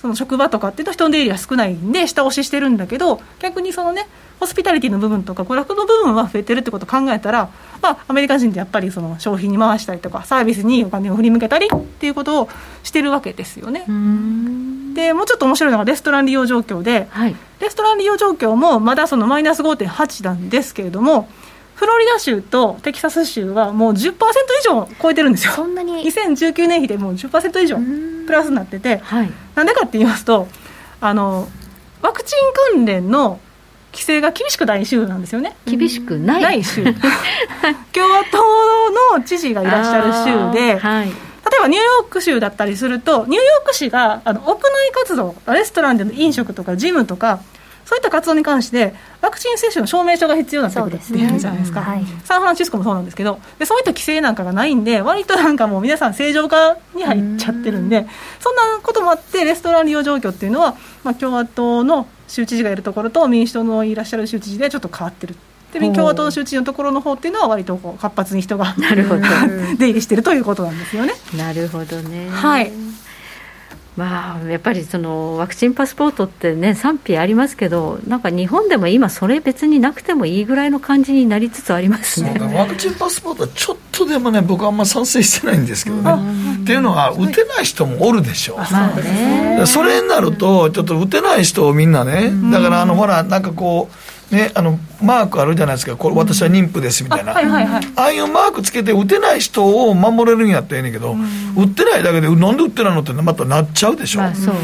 その職場とかっていうと人の出入りは少ないんで下押ししてるんだけど逆にそのねホスピタリティの部分とか娯楽の部分は増えてるってことを考えたら、まあ、アメリカ人ってやっぱりその消費に回したりとかサービスにお金を振り向けたりっていうことをしてるわけですよね。でもうちょっと面白いのがレストラン利用状況で、はい、レストラン利用状況もまだそのマイナス5.8なんですけれどもフロリダ州とテキサス州はもう10%以上超えてるんですよ、そんなに。2019年比でもう10%以上プラスになってて、はい、なんでかって言いますとあのワクチン関連の規制が厳しくない州なんですよね。厳しくない州。共和党の知事がいらっしゃる州で、はい、例えばニューヨーク州だったりすると、ニューヨーク市があの屋内活動、レストランでの飲食とかジムとか、そういった活動に関してワクチン接種の証明書が必要になってくるっていうじゃないですか、ねはい、サンフランシスコもそうなんですけどでそういった規制なんかがないんで割となんかもう皆さん正常化に入っちゃってるんでそんなこともあってレストラン利用状況っていうのは、まあ、共和党の州知事がいるところと民主党のいらっしゃる州知事でちょっと変わってる。で共和党の州知事のところの方っていうのは割とこう活発に人が出入りしてるということなんですよね。なるほどね。はいまあ、やっぱりそのワクチンパスポートってね賛否ありますけどなんか日本でも今それ別になくてもいいぐらいの感じになりつつありますね。ワクチンパスポートはちょっとでもね僕はあんま賛成してないんですけどね、っていうのは打てない人もおるでしょ。う、まあね、それになるとちょっと打てない人をみんなねだからあのほらなんかこうね、あのマークあるじゃないですか、これ私は妊婦ですみたいな、ああいうマークつけて、打てない人を守れるんやったらええねんけど、打ってないだけで、なんで打ってないのってまたなっちゃうでしょ、まあそうね。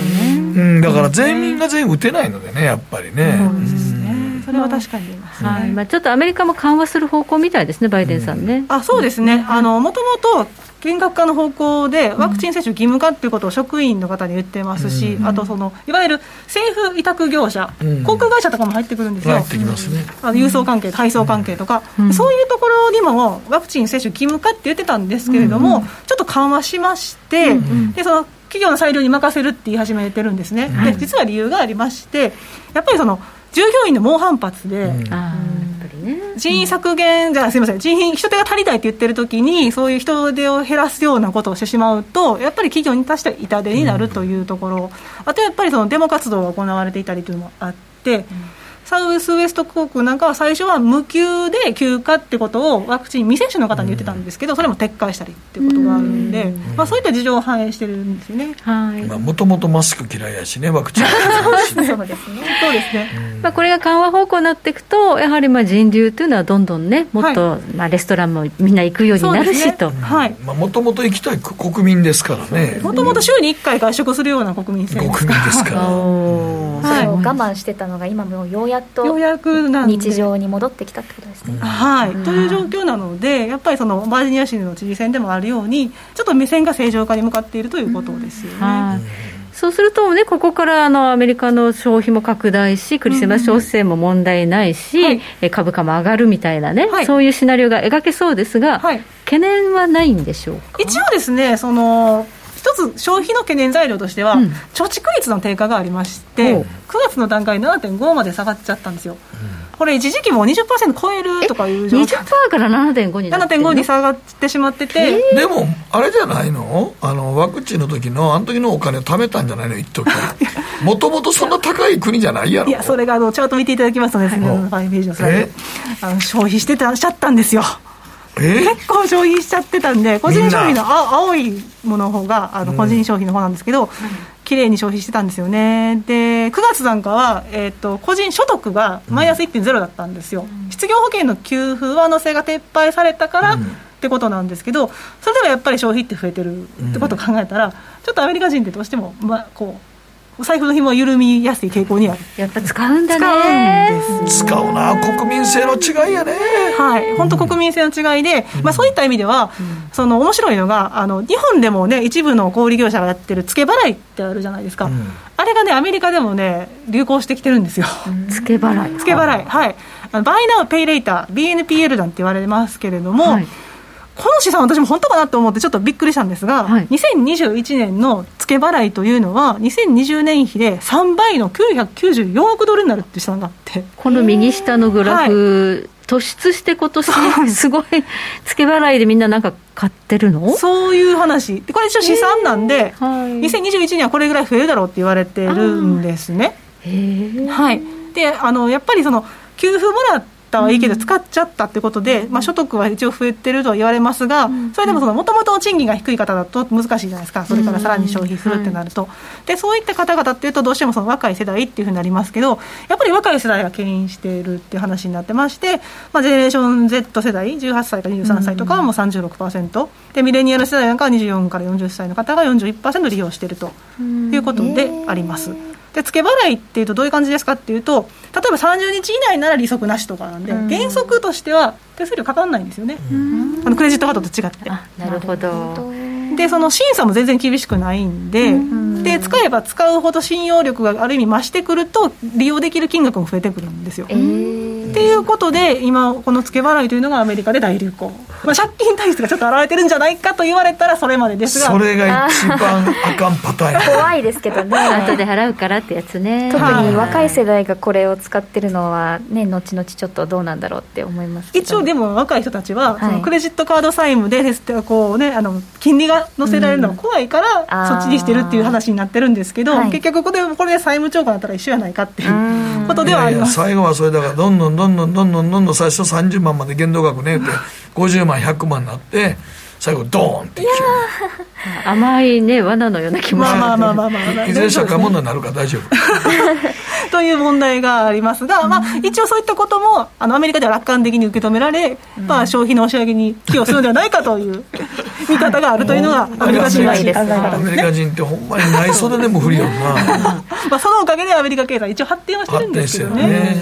うん、だから全員が全員打てないのでね、やっぱりね。そうですね。それは確かに。言います、はい。まあ、ちょっとアメリカも緩和する方向みたいですね、バイデンさんね。あそうですね、もともと厳格化の方向で、ワクチン接種義務化っていうことを職員の方に言ってますし、うん、あとその、いわゆる政府委託業者、うん、航空会社とかも入ってくるんですよ、入ってきますね、あの郵送関係、配送関係とか、うん、そういうところにもワクチン接種義務化って言ってたんですけれども、ちょっと緩和しまして、でその企業の裁量に任せるって言い始めてるんですね、で実は理由がありまして、やっぱりその従業員の猛反発で。人員削減じゃすみません。人員人手が足りないって言ってる時にそういう人手を減らすようなことをしてしまうとやっぱり企業に対しては痛手になるというところ、あとやっぱりそのデモ活動が行われていたりというのもあって。うんサウスウエスト航空なんかは最初は無給で休暇ってことをワクチン未接種の方に言ってたんですけど、それも撤回したりっていうことがあるんで、まあ、そういった事情を反映してるんですよね。もともとマスク嫌いやしね、ワクチン。そうですね、そうですね、まあ、これが緩和方向になっていくと、やはりまあ人流というのはどんどんね、もっとまあレストランもみんな行くようになるしと、もともと行きたい国民ですからね、もともと週に1回外食するような国民性。国民ですから。はい、我慢してたのが今もようやっとようやく日常に戻ってきたってことですね。はい、という状況なので、やっぱりそのバージニア州の知事選でもあるように、ちょっと目線が正常化に向かっているということですよね。そうするとね、ここからあのアメリカの消費も拡大し、クリスマス商戦も問題ないし、うんはい、株価も上がるみたいなね、はい、そういうシナリオが描けそうですが、はい、懸念はないんでしょうか？一応ですね、その一つ消費の懸念材料としては、うん、貯蓄率の低下がありまして、9月の段階7.5まで下がっちゃったんですよ。うん。これ、一時期も20%超えるとかいう状況。20%から7.5になって7.5に下がってしまってて、えー、でも、あれじゃないの？あのワクチンの時の、あの時のお金を貯めたんじゃないの、一時。もともとそんな高い国じゃないやろ。いや、それがあのチャート見ていただきますとね、その5ページのスライド、あの消費してたしちゃったんですよ。結構消費しちゃってたんで個人消費の青いものの方があの個人消費の方なんですけど、うん、綺麗に消費してたんですよね。で9月なんかは、えーと、個人所得がマイナス1.0だったんですよ、うん、失業保険の給付上乗せが撤廃されたから、うん、ってことなんですけどそれでもやっぱり消費って増えてるってことを考えたら、ちょっとアメリカ人ってどうしても、まあ、こうお財布の紐は緩みやすい傾向にある。やっぱ使うんだね。使うんです使うな。国民性の違いやね。はい。本当国民性の違いで、うん、まあ、そういった意味では、うん、その面白いのがあの日本でもね一部の小売業者がやってる付け払いってあるじゃないですか、うん、あれがねアメリカでもね流行してきてるんですよ。付け払い。付け払い。はい。あのバイナーペイレーター BNPL なんて言われますけれども、はいこの試算、私も本当かなと思って、ちょっとびっくりしたんですが、はい、2021年の付け払いというのは、2020年比で3倍の994億ドルになるっていうがあって。この右下のグラフ、突出して今年すごい付け払いでみんななんか買ってるの？そういう話。これ一応試算なんで、はい、2021年はこれぐらい増えるだろうって言われてるんですね。はい。であのやっぱりその給付もらっったはいいけど、使っちゃったってことで、まあ、所得は一応増えてるとは言われますが、それでももともと賃金が低い方だと難しいじゃないですか、それからさらに消費するってなると、でそういった方々っていうと、どうしてもその若い世代っていうふうになりますけど、やっぱり若い世代が牽引しているっていう話になってまして、まあ、ジェネレーション Z 世代、18歳から23歳とかはもう36%、でミレニアル世代なんかは24から40歳の方が41%利用しているということであります。で付け払いっていうとどういう感じですかっていうと例えば30日以内なら利息なしとかなんで、うん、原則としては手数料かかんないんですよね、あのクレジットカードと違って。なるほど。でその審査も全然厳しくないんで、で使えば使うほど信用力がある意味増してくると利用できる金額も増えてくるんですよ、えー。っていうことで今この付け払いというのがアメリカで大流行、まあ、借金体質がちょっと現れてるんじゃないかと言われたらそれまでですが。それが一番あかんパターン怖いですけどね。後で払うからってやつね。特に若い世代がこれを使ってるのはね後々ちょっとどうなんだろうって思います一応でも若い人たちは、そのクレジットカード債務でこう、ね、あの金利が乗せられるのが怖いから、そっちにしてるっていう話になってるんですけど、結局これこれで債務超過だったら一緒やないかっていうことではあります。最後はそれだからどんどんどんどんどんどんどんどん最初30万まで限度額ねって50万100万になって最後ドーンってい甘いね罠のような気もす。る、まあまあまあまあ、まあ、いずれ社会問題になるから大丈夫。という問題がありますが、まあ、一応そういったこともあのアメリカでは楽観的に受け止められ、まあ、消費の押し上げに寄与するのではないかという 見方があるというのがアメリカ人らしい考え方です、ね、アメリカ人ってほんまに内装でも不利よな。まあそのおかげでアメリカ経済一応発展はしてるんですけどね。ね。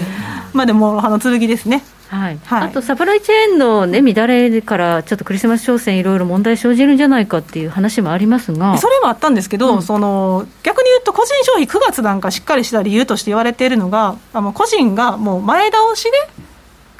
まあでもあの剣ですねはい、はい、あとサプライチェーンの、ね、乱れからちょっとクリスマス商戦いろいろ問題生じるんじゃないかっていう話もありますが。それもあったんですけど、うん、その逆に言うと個人消費9月なんかしっかりした理由として言われているのがあの個人がもう前倒しで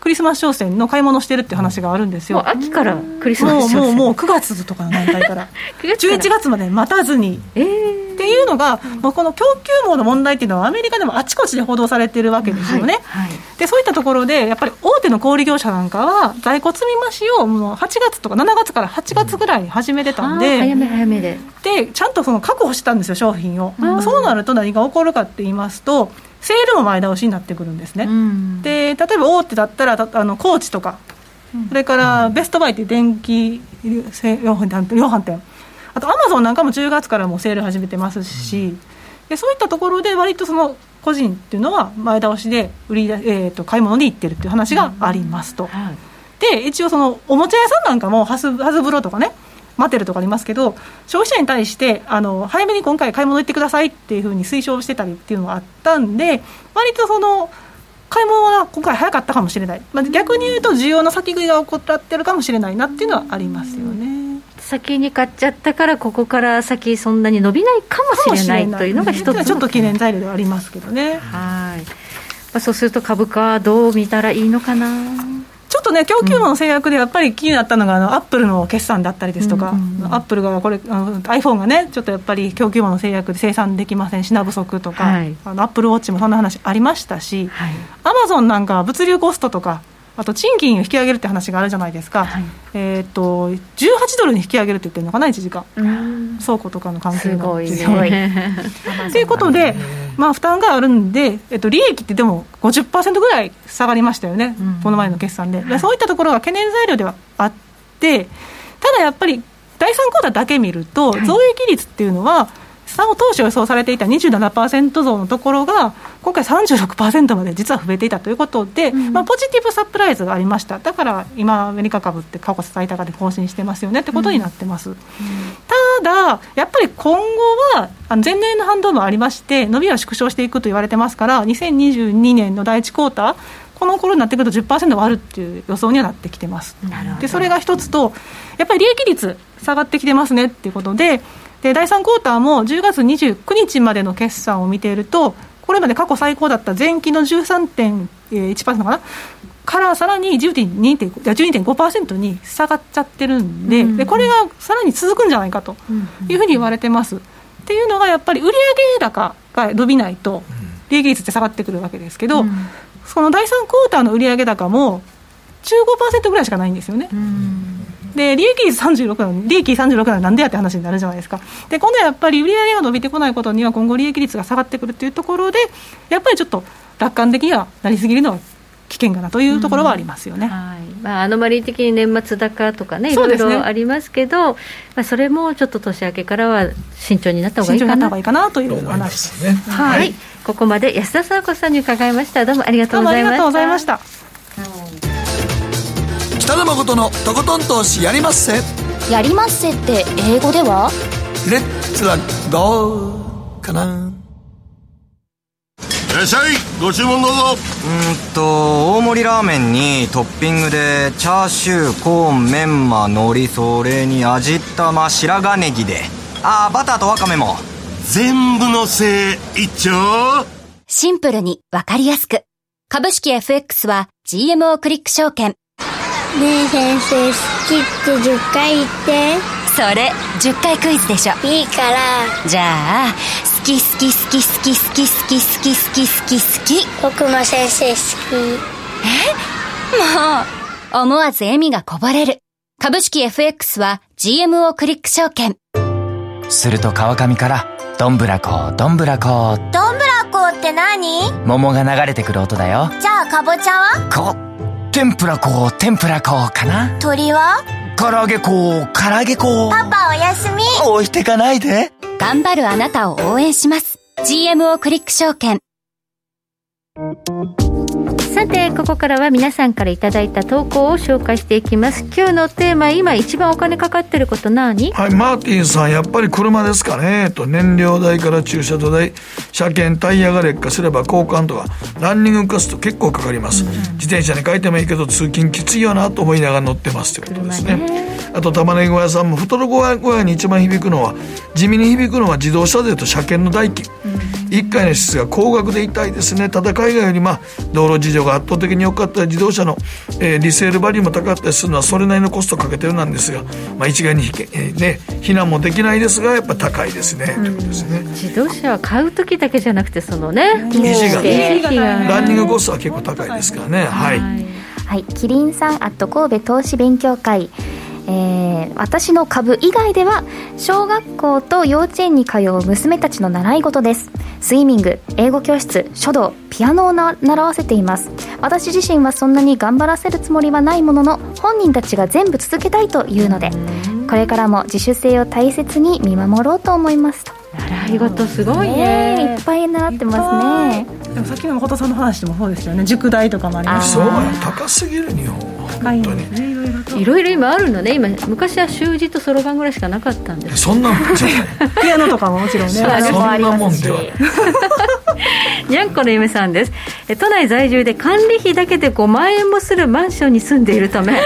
クリスマス商戦の買い物してるって話があるんですよ。秋からクリスマス商戦。もうもう9月とかの段階から。11月まで待たずに、えー、っていうのが、もうこの供給網の問題っていうのはアメリカでもあちこちで報道されてるわけですよね。はいはい、でそういったところでやっぱり大手の小売業者なんかは在庫積み増しをもう8月とか7月から8月ぐらいに始めてたんで、早め早めで。でちゃんとその確保したんですよ商品を。そうなると何が起こるかって言いますとセールも前倒しになってくるんですね、うん、で例えば大手だったらあのコーチとか、うん、それからベストバイっていう電気量販店。あとアマゾンなんかも10月からもセール始めてますし、うん、でそういったところで割とその個人っていうのは前倒しで売り、えーと、買い物に行ってるっていう話がありますと、はい、で一応そのおもちゃ屋さんなんかもハスハズブロとかね待てるとかありますけど消費者に対してあの早めに今回買い物行ってくださいっていうふうに推奨してたりっていうのがあったんで割とその買い物は今回早かったかもしれない、まあ、逆に言うと需要の先食いが起こってるかもしれないなっていうのはありますよね。先に買っちゃったからここから先そんなに伸びないかもしれないというのが一つちょっと懸念材料ではありますけどね。はい、まあ、そうすると株価はどう見たらいいのかなちょっとね、供給網の制約でやっぱり気になったのが、あのアップルの決算だったりですとか、うんうん、アップルがこれ、あの iPhone がね、ちょっとやっぱり供給網の制約で生産できません、品不足とか、はい、あのアップルウォッチもそんな話ありましたし、アマゾンなんかは物流コストとか、あと賃金を引き上げるって話があるじゃないですか、はい、えーと、18ドルに引き上げるって言ってるのかな、1時間、倉庫とかの関係がすごいね。ということで、まあ、負担があるんで、えっと、利益ってでも50%ぐらい下がりましたよね、うん、この前の決算で、そういったところが懸念材料ではあって、ただやっぱり、第3クォーターだけ見ると、増益率っていうのは、当初予想されていた27%増のところが、今回36%まで実は増えていたということで、うん、まあ、ポジティブサプライズがありました、だから今、アメリカ株って過去最高で更新してますよねってことになってます。うん、ただ、やっぱり今後は、あの前年の反動もありまして、伸びは縮小していくと言われてますから、2022年の第1クォーター、この頃になってくると10%割るっていう予想にはなってきてます。でそれが一つと、やっぱり利益率下がってきてますねっていうことで、で第3クォーターも10月29日までの決算を見ていると、これまで過去最高だった前期の13.1%かな、からさらに12.5%に下がっちゃってるんでうん、で、これがさらに続くんじゃないかというふうに言われてます。っていうのがやっぱり売上高が伸びないと、利益率って下がってくるわけですけど、うん、その第3クォーターの売上高も15%ぐらいしかないんですよね。うんで利益率36なの利益36なのなんでやって話になるじゃないですか。で今度はやっぱり売上が伸びてこないことには今後利益率が下がってくるというところでやっぱりちょっと楽観的にはなりすぎるのは危険かなというところはありますよね、うん、はい。まあ、アノマリー的に年末高とかね、いろいろありますけど、まあ、それもちょっと年明けからは慎重になった方がいいかな。いいかなという話ですね。はい、はい、ここまで安田沙子さんに伺いました。どうもありがとうございました。北野誠のとことん投資やりまっせ。やりまっせって英語では？レッツはゴーかな。いらっしゃい。ご注文どうぞ。うんと大盛りラーメンにトッピングでチャーシューコーンメンマ海苔それに味玉白髪ネギで。ああバターとワカメも。全部のせい一丁。シンプルにわかりやすく。株式 FX は GMO クリック証券ねえ先生好きって10回言って。それ10回クイズでしょ。いいから。じゃあ好き好き好き好き好き好き好き好き好き好き。僕も先生好き。え？もう思わず笑みがこぼれる。株式 FX は GMO クリック証券。すると川上からどんぶらこどんぶらこ。どんぶらこって何？桃が流れてくる音だよ。じゃあかぼちゃは？こ天ぷらこ天ぷらこかな？鳥は？唐揚げこ唐揚げこパパおやすみ。置いてかないで。頑張るあなたを応援します。GMO クリック証券さてここからは皆さんからいただいた投稿を紹介していきます。今日のテーマ今一番お金かかってること何？はいマーティンさんやっぱり車ですかね。と燃料代から駐車場代車検タイヤが劣化すれば交換とかランニングコスト結構かかります、うん、自転車に変えてもいいけど通勤きついよなと思いながら乗ってますということですね、ね、あと玉ねぎ小屋さんも太る小屋に一番響くのは地味に響くのは自動車税と車検の代金、うん。1回の質が高額で痛いですね。ただ海外よりまあ道路事情が圧倒的に良かった自動車の、えー、リセールバリューも高かったりするのはそれなりのコストかけてるなんですが、まあ、一概に、えー、ね、避難もできないですがやっぱ高いですね、ということですね。自動車は買う時だけじゃなくてそのね維持がねランニングコストは結構高いですからね。はい、はい、キリンさんアット神戸投資勉強会えー、私の株以外では小学校と幼稚園に通う娘たちの習い事です。スイミング英語教室書道ピアノを習わせています。私自身はそんなに頑張らせるつもりはないものの本人たちが全部続けたいというのでこれからも自主性を大切に見守ろうと思いますと。習い事すごいね。いっぱい習ってますねでもさっきの誠さんの話でもそうですよね。塾代とかもありますそう。高すぎる日本。は本当に。いろいろ今あるのね。今昔は習字とそろばんぐらいしかなかったんです。そんなもんじゃない。ピアノとかももちろんね。そんなもんでは にゃんこの嫁さんです。都内在住で管理費だけで5万円もするマンションに住んでいるため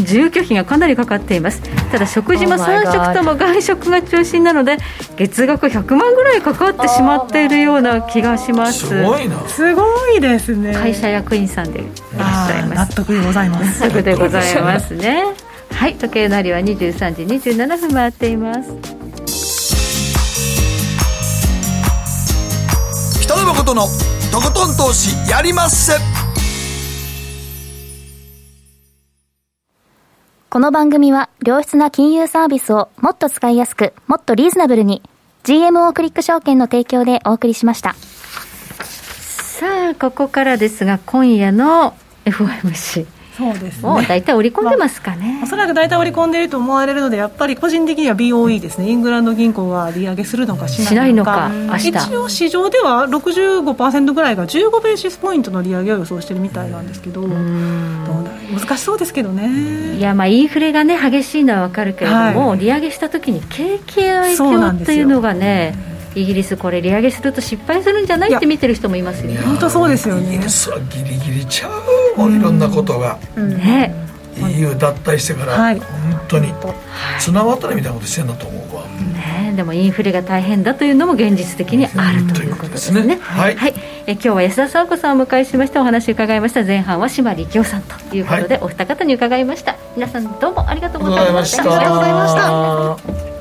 住居費がかなりかかっています。ただ食事も3食とも外食が中心なので月額100万ぐらいかかってしまっているような気がします。すごいな。すごいですね。会社役員さんでいらっしゃいます。納得でございます。納得でございますね。はい時計なりは23時27分回っています。北野誠のとことん投資やりまっせ。この番組は良質な金融サービスをもっと使いやすくもっとリーズナブルに GMO クリック証券の提供でお送りしましたさあここからですが今夜の FOMC そうですね、もう大体織り込んでますかね、まあ、おそらく大体織り込んでいると思われるので、やっぱり個人的には BOE ですね、イングランド銀行が利上げするのかしないのか、一応、市場では65%ぐらいが15ベーシスポイントの利上げを予想してるみたいなんですけど、どう難しそうですけどね。いや、まあ、インフレがね、激しいのは分かるけれども、はい、利上げしたときに景気影響っていうのがね。イギリスこれ利上げすると失敗するんじゃない？って見てる人もいますよね。本当そうですよね。イギリスはギリギリちゃうもういろんなことが、うん、ね。EU 脱退してから、はい、本当に。綱渡りみたいなことしてんだと思うわ、ね、でもインフレが大変だというのも現実的にあるということですね。はい、はい、え今日は安田佐和子さんをお迎えしましてお話を伺いました。前半は島力夫さんということで、お二方に伺いました。皆さんどうもありがとうございました。ありがとうございました